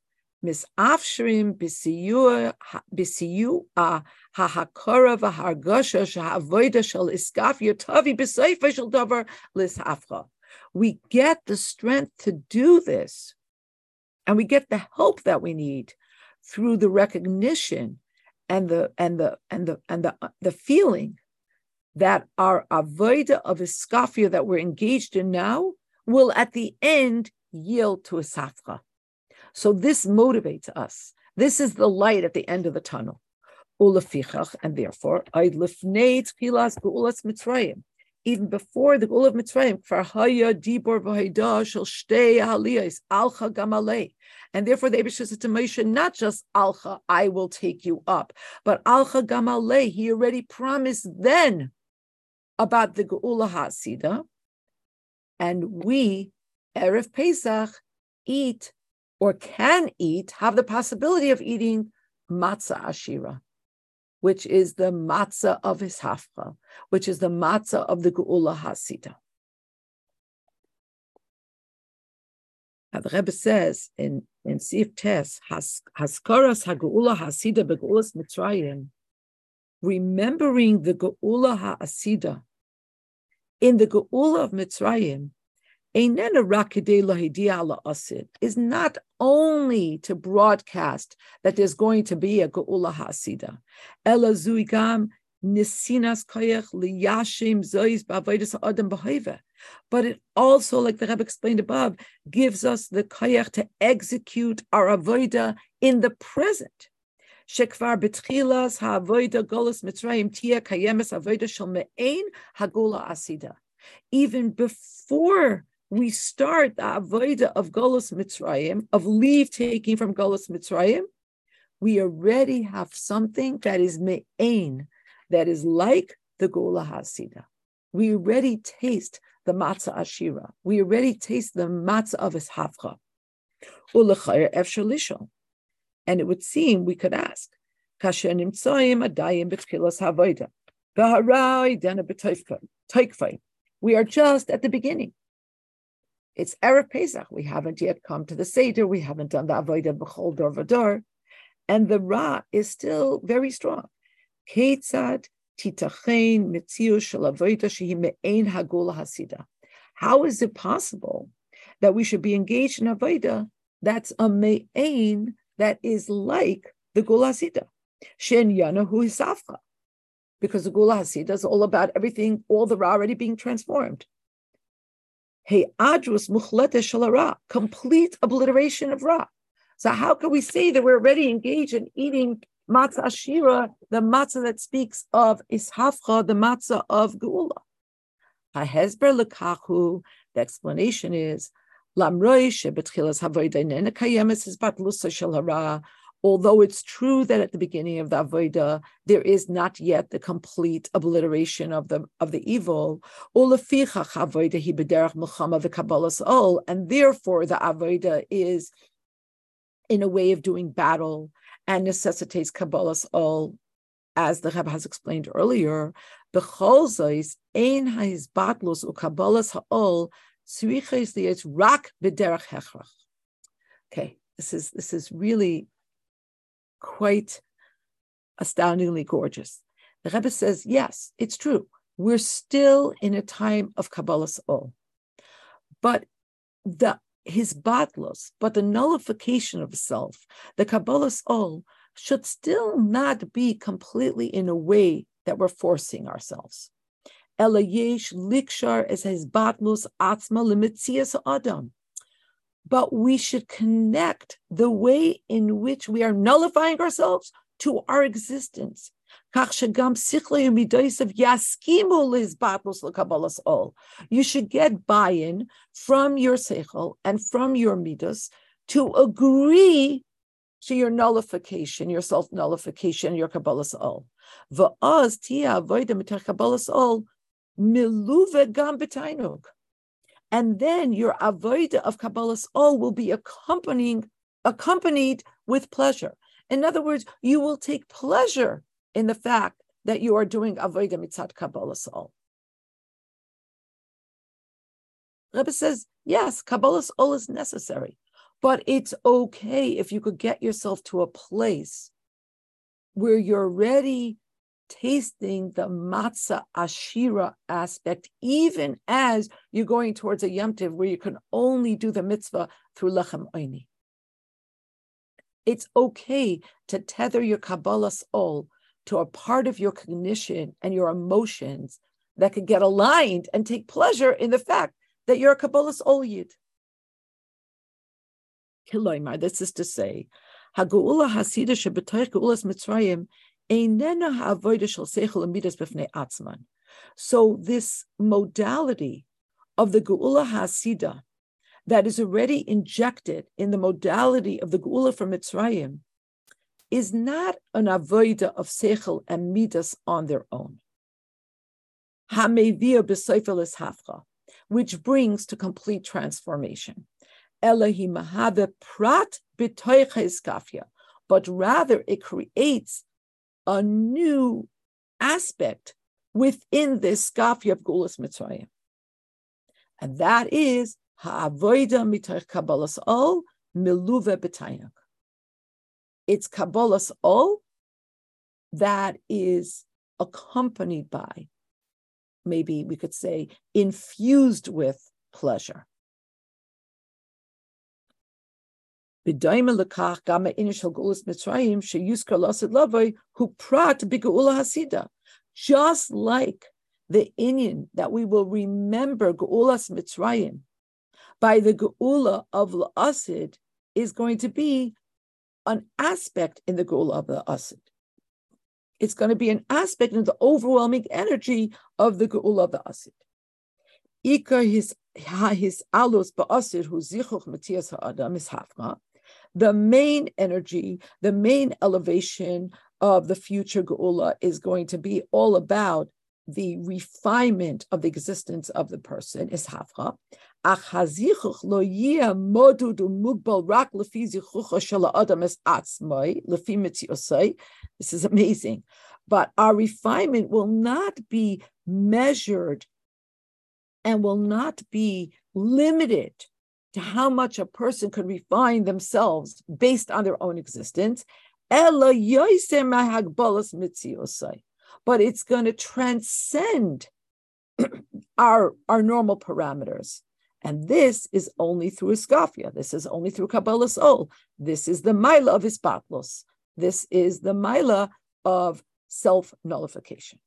We get the strength to do this, and we get the help that we need through the recognition and the and the and the and the uh, the feeling that our avoida of iskafia that we're engaged in now will at the end yield to a safra. So this motivates us. This is the light at the end of the tunnel. And therefore, even before the Gul of Mitzrayim, Farhaya Dibor Vahida shall stay Haliyas, Alcha Gamalei. And therefore, the Abishter said to Moshe, not just Alcha, I will take you up, but Alcha Gamalei. He already promised then about the Geula Hasida. And we, Erev Pesach, eat or can eat have the possibility of eating matzah ashira. which is the matzah of his hafra, which is the matzah of the Geula Hasida. Now the Rebbe says in, in Sif Tes, Haskaras HaGeula Hasida Begeulas Mitzrayim, remembering the Geula HaAsida in the Geula of Mitzrayim, is ah, not only to broadcast that there's going to be a Geula Hasida, Zuigam Nisinas Zois. But it also, like the Rebbe explained above, gives us the koyach to execute our avoida in the present. Shekvar betchilas ha'avoida golas mitzrayim tia kayemes avoida shel me'ein hagula asida. Even before we start the avoida of golas mitzrayim, of leave taking from golas mitzrayim, we already have something that is me'ein, that is like the gula hasida. We already taste the matzah ashira. We already taste the matzah of his hafcha. And it would seem we could ask, Kashanim Tsayim Adaiim Batkilas Havaidah. Baharaidana Bataikh Taikfai. we are just at the beginning. It's Erev Pesach. We haven't yet come to the Seder. We haven't done the Avodah B'chol Dor Vador. And the Ra is still very strong. Ketzad titachein shehi me'ein hagula hasida. How is it possible that we should be engaged in avoda that's a me'ain that is like the gula hasida? Shen yana hu hisafcha. Because the gula hasida is all about everything, all the ra already being transformed. Hey adrus muchlete shalara, complete obliteration of ra. So how can we say that we're already engaged in eating matzah ashira, the matzah that speaks of ishafcha, the matzah of geula. Hahezber lekachu, the explanation is, lamroi shebetchilas havoida kayemes is batlusa shel hara, although it's true that at the beginning of the avoida there is not yet the complete obliteration of the of the evil, and therefore the avoida is in a way of doing battle and necessitates Kabbalas Ol, as the Rebbe has explained earlier. Okay, this is this is really quite astoundingly gorgeous. The Rebbe says, yes, it's true. We're still in a time of Kabbalas Ol. But the his batlos, but the nullification of self, the Kabbalas Ol, should still not be completely in a way that we're forcing ourselves. Elayesh likshar is his batlos atzma limitzias adam. But we should connect the way in which we are nullifying ourselves to our existence you should get buy-in from your seichel and from your midas to agree to your nullification, your self-nullification, your kabbalas ol. Va'az tia avoida mitach kabbalas ol miluve gam. And then your avoida of kabbalas ol will be accompanying, accompanied with pleasure. In other words, you will take pleasure in the fact that you are doing avodah mitzat kabbalas ol. Rebbe says, yes, Kabbalas Ol is necessary, but it's okay if you could get yourself to a place where you're ready tasting the matzah ashira aspect, even as you're going towards a yomtiv where you can only do the mitzvah through lechem oini. It's okay to tether your Kabbalas Ol to a part of your cognition and your emotions that could get aligned and take pleasure in the fact that you're a Kabbalah's Olyid. Kiloimar, this is to say, Haguula Hasida Shabbatayr Geulas Mitzrayim So this modality of the Geula Hasida that is already injected in the modality of the Geula from Mitzrayim is not an avoida of seichel and midas on their own. Hamevia b'seifel hafcha, which brings to complete transformation. Elohi mahave prat b'toicha iskafia, but rather it creates a new aspect within this skafia of Gulas Mitzrayim. And that is ha'avoida mitoich kabbalas ol miluve b'tainuk. It's kabbalas ol that is accompanied by, maybe we could say, infused with pleasure. B'daima lekach gama lasid lavoi hu prat hasida. Just like the Inyan that we will remember Geulas Mitzrayim by the Geula of La'asid is going to be an aspect in the Geula of the Asid. It's going to be an aspect in the overwhelming energy of the Geula of the Asid. His his alus hu zichuch matias ha'adam is. The main energy, the main elevation of the future Geula is going to be all about the refinement of the existence of the person is hafra. This is amazing. But our refinement will not be measured and will not be limited to how much a person can refine themselves based on their own existence but it's going to transcend *clears throat* our, our normal parameters. And this is only through Iskafia. This is only through Kabbalas Ol. This is the Mila of Ispatlos. This is the Mila of self nullification.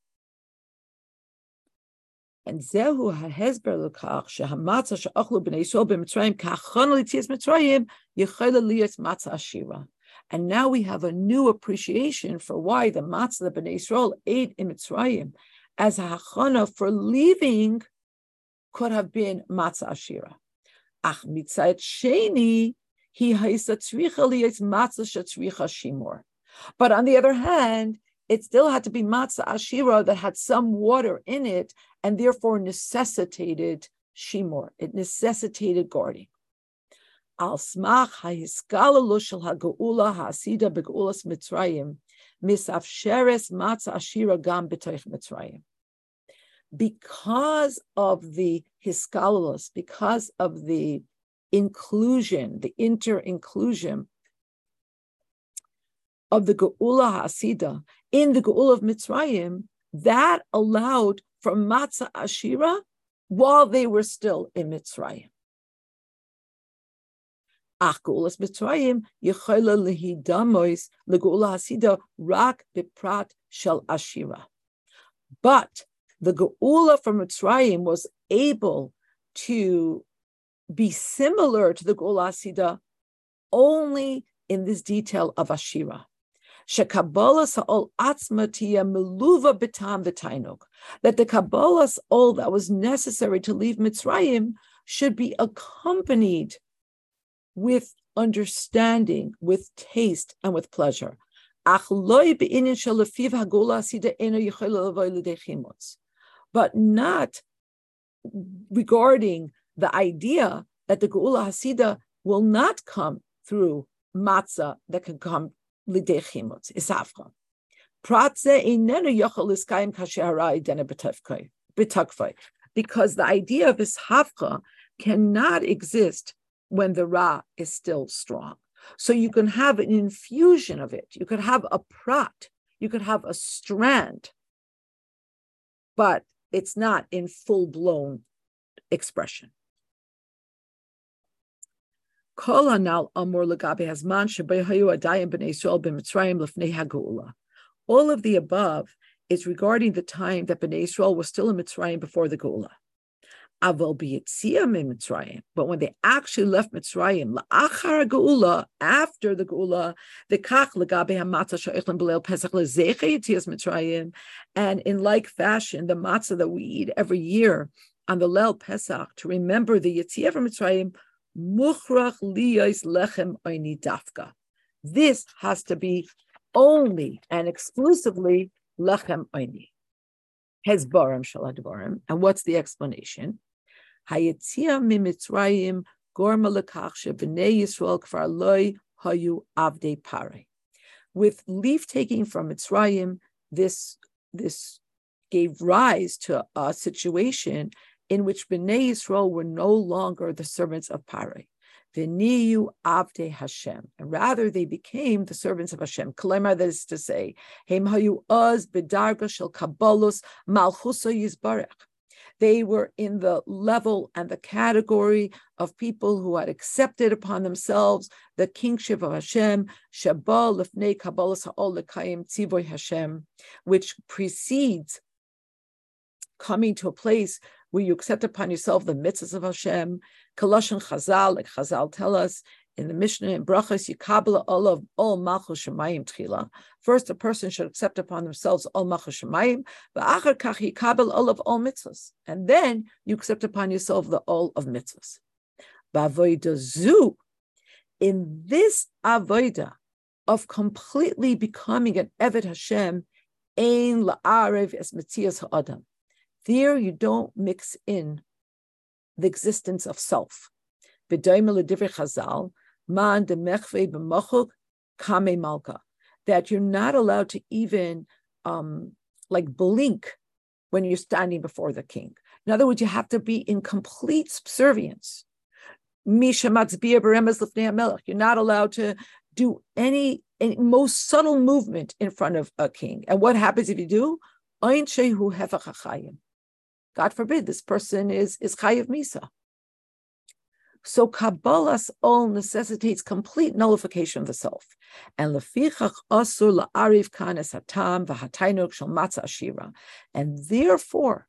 And zehu hahesber lekach shehamatza she'achlu b'nei Yisrael b'Mitzrayim kachon l'tzias Mitzrayim yechayla liyas matzah ashira. And now we have a new appreciation for why the matzah that Bnei Israel ate in Mitzrayim as a hachana for leaving could have been matzah ashira. Ach mitzayet sheni he haisa tzricha liyes matzah shetzricha shimor. But on the other hand, it still had to be matzah ashira that had some water in it and therefore necessitated shimor. It necessitated guarding al smach hahiskalalu shel hageula hasida begeulas mitzrayim misafsheres matzah ashira gam b'toich mitzrayim. Because of the hiskalulus, because of the inclusion, the inter-inclusion of the Geula Hasida in the Geula of Mitzrayim, that allowed for Matzah Ashira while they were still in Mitzrayim. Ach Geulas Mitzrayim Yechola Lehidamois Legeula Hasida Rak Biprat Shel Ashira. But the Geula from Mitzrayim was able to be similar to the Geula Hasida only in this detail of Ashira. That the Kabbalah all that was necessary to leave Mitzrayim should be accompanied with understanding, with taste, and with pleasure. But not regarding the idea that the Geula Hasida will not come through matzah that can come lidei chimutz, isafcha. Because the idea of ishafcha cannot exist when the Ra is still strong. So you can have an infusion of it. You could have a prat, you could have a strand, but it's not in full blown expression. All of the above is regarding the time that Bnei Israel was still in Mitzrayim before the Geula. But when they actually left Mitzrayim, after the Gula, the and in like fashion, the matzah that we eat every year on the Lel Pesach to remember the Yitzhak from Mitzrayim, muchrach liyos lechem oini dafka. This has to be only and exclusively lechem oini. Hezbarim shaladvarim. And what's the explanation? Hayetzia mimitzrayim gorma lekach shebnei Yisrael kfar loy hayu avdei pare. With leaf taking from Mitzrayim, this, this gave rise to a situation in which Bnei Yisrael were no longer the servants of Pare. V'niyu avde Hashem, and rather they became the servants of Hashem. Kalemar, that is to say, Hem hayu az bedarga shel kabbalos malchusa yizbarech. They were in the level and the category of people who had accepted upon themselves the kingship of Hashem, Shabbat lefnei kabbalas ha'ol lekayim Hashem, which precedes coming to a place where you accept upon yourself the mitzvahs of Hashem, Koloshon Chazal, like Chazal tell us in the Mishnah in Brachas, Yikabla all of all Malchus Shemayim Tchila. First, a person should accept upon themselves all Malchus Shemayim, Achar Kach all of all mitzvahs, and then you accept upon yourself the all of mitzvahs. Zu, in this avoida of completely becoming an Eved Hashem, Ein La'arev Es Metzias Ha'adam. There you don't mix in the existence of self. That you're not allowed to even um, like blink when you're standing before the king. In other words, you have to be in complete subservience. You're not allowed to do any, any most subtle movement in front of a king. And what happens if you do? God forbid, this person is, is chayiv misa. So Kabbalas Ol necessitates complete nullification of the self. And lefichach asur la'ariv kan hatam v'hatainuk shel matzah ashira. And therefore,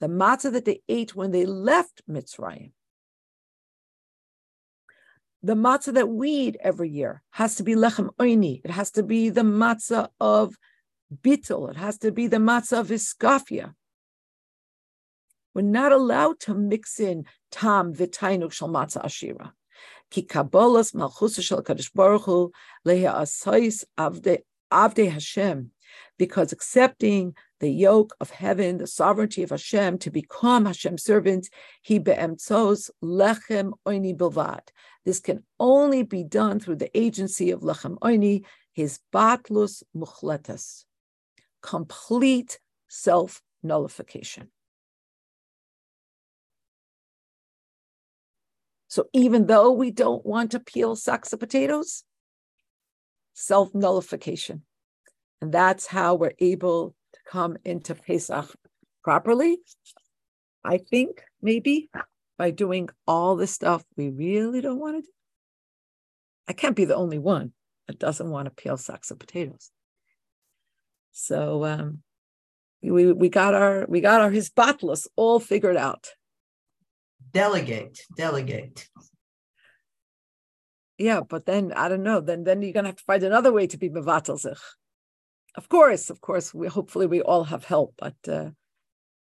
the matzah that they ate when they left Mitzrayim, the matzah that we eat every year has to be lechem oini. It has to be the matzah of bittul. It has to be the matzah of iskafia. We're not allowed to mix in tam v'tainuk shel matzah ashira. Ki kabbalas malchus shel kadosh baruch hu asais avde avde Hashem, because accepting the yoke of heaven, the sovereignty of Hashem, to become Hashem's servant, he be'emtzos lechem oini bilvad. This can only be done through the agency of lechem oini, his batlus muchletas, complete self nullification. So even though we don't want to peel sacks of potatoes, self nullification. And that's how we're able to come into Pesach properly. I think maybe by doing all the stuff we really don't want to do. I can't be the only one that doesn't want to peel sacks of potatoes. So um, we we got our we got our hisbatlus all figured out delegate, delegate. Yeah, but then I don't know. Then then you're gonna have to find another way to be mevatel zich. Of course, of course, we hopefully we all have help, but uh,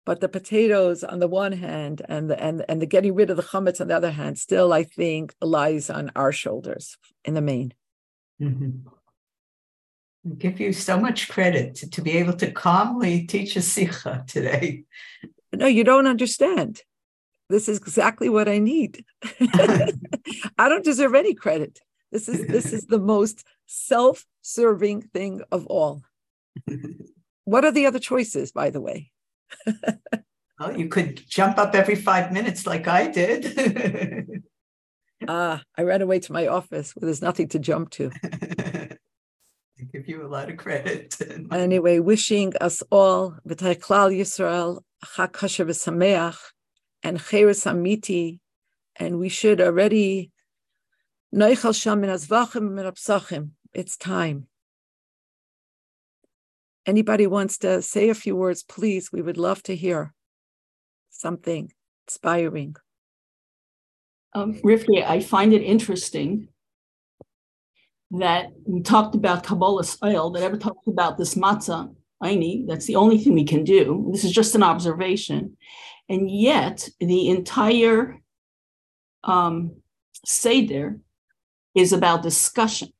but the potatoes on the one hand and the and and the getting rid of the chametz on the other hand still I think lies on our shoulders in the main. Mm-hmm. I give you so much credit to, to be able to calmly teach a sikha today. No, you don't understand this is exactly what I need. *laughs* *laughs* I don't deserve any credit. This is this is the most self-serving thing of all. *laughs* What are the other choices, by the way? well, you could jump up every five minutes like I did. Ah, uh, I ran away to my office where there's nothing to jump to. I give you a lot of credit. anyway, wishing us all, Yisrael, Chag Kosher V'Sameach, and Cheres Amiti, and we should already Noichal Sham Azvachim It's time. Anybody wants to say a few words, please? We would love to hear something inspiring. Um, I find it interesting that we talked about Kabbalas ol, that ever talked about this matzah, Aini, that's the only thing we can do. This is just an observation. And yet, the entire um, Seder is about discussion,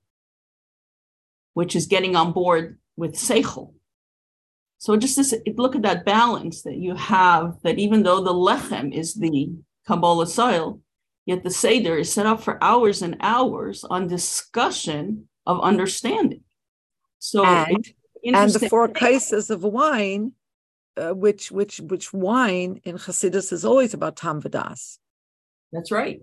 which is getting on board with Seichel. So just this, look at that balance that you have, that even though the Lechem is the Kabbalas ol, yet the Seder is set up for hours and hours on discussion of understanding. So And- and the four cases of wine, uh, which which which wine in Hasidus is always about tam v'das. That's right.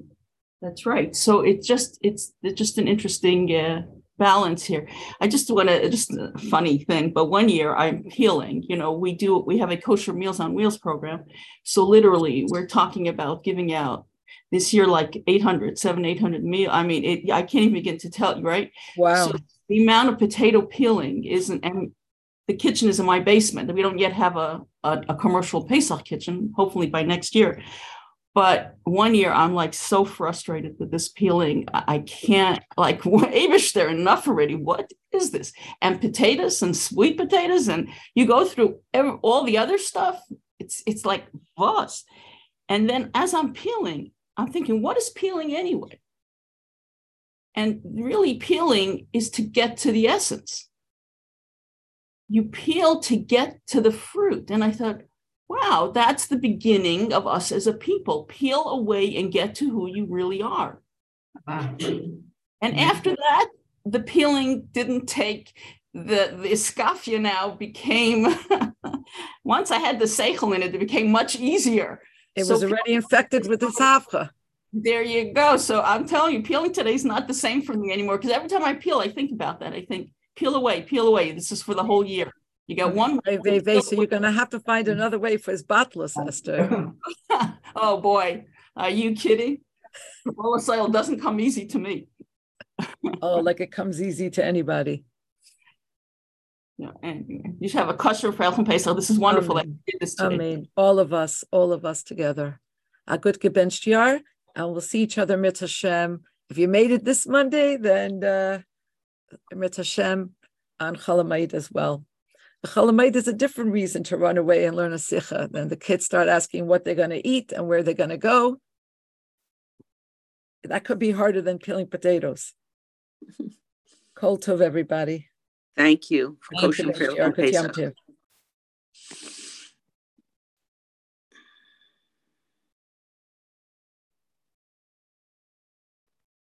That's right. So it's just it's it's just an interesting uh, balance here. I just want to just a funny thing, but one year I'm peeling. You know, we do we have a kosher Meals on Wheels program. So literally, we're talking about giving out this year like 800, 7, 800 meal. I mean, it, I can't even begin to tell you, right? Wow. So the amount of potato peeling isn't, and the kitchen is in my basement. We don't yet have a, a, a commercial Pesach kitchen, hopefully by next year. But one year I'm like so frustrated with this peeling. I can't like *laughs* Abishter enough already. What is this? And potatoes and sweet potatoes, and you go through every, all the other stuff. It's it's like vast. And then as I'm peeling, I'm thinking, what is peeling anyway? And really, peeling is to get to the essence. You peel to get to the fruit. And I thought, wow, that's the beginning of us as a people. Peel away and get to who you really are. Wow. And after that, the peeling didn't take the the iskafia now became *laughs* once I had the seichel in it, it became much easier. It So was already infected with the safra. There you go. So I'm telling you, peeling today is not the same for me anymore. Because every time I peel, I think about that. I think, peel away, peel away. This is for the whole year. You got one. Way, Vey, Vey, So you're going to have to find another way for hisbatlus, Esther. *laughs* oh boy, are you kidding? Sale doesn't come easy to me. *laughs* Oh, like it comes easy to anybody. Yeah, anyway, you should have a kosher for Elfin Pesach. This is wonderful that you did this I today. mean, all of us, all of us together. A good gebencht year, and we'll see each other mit Hashem. If you made it this Monday, then uh, mit Hashem on Chalamayid as well. The Chalamayid is a different reason to run away and learn a sikha. Then the kids start asking what they're going to eat and where they're going to go. That could be harder than peeling potatoes. *laughs* Kol tov, everybody. Thank you for Thank you,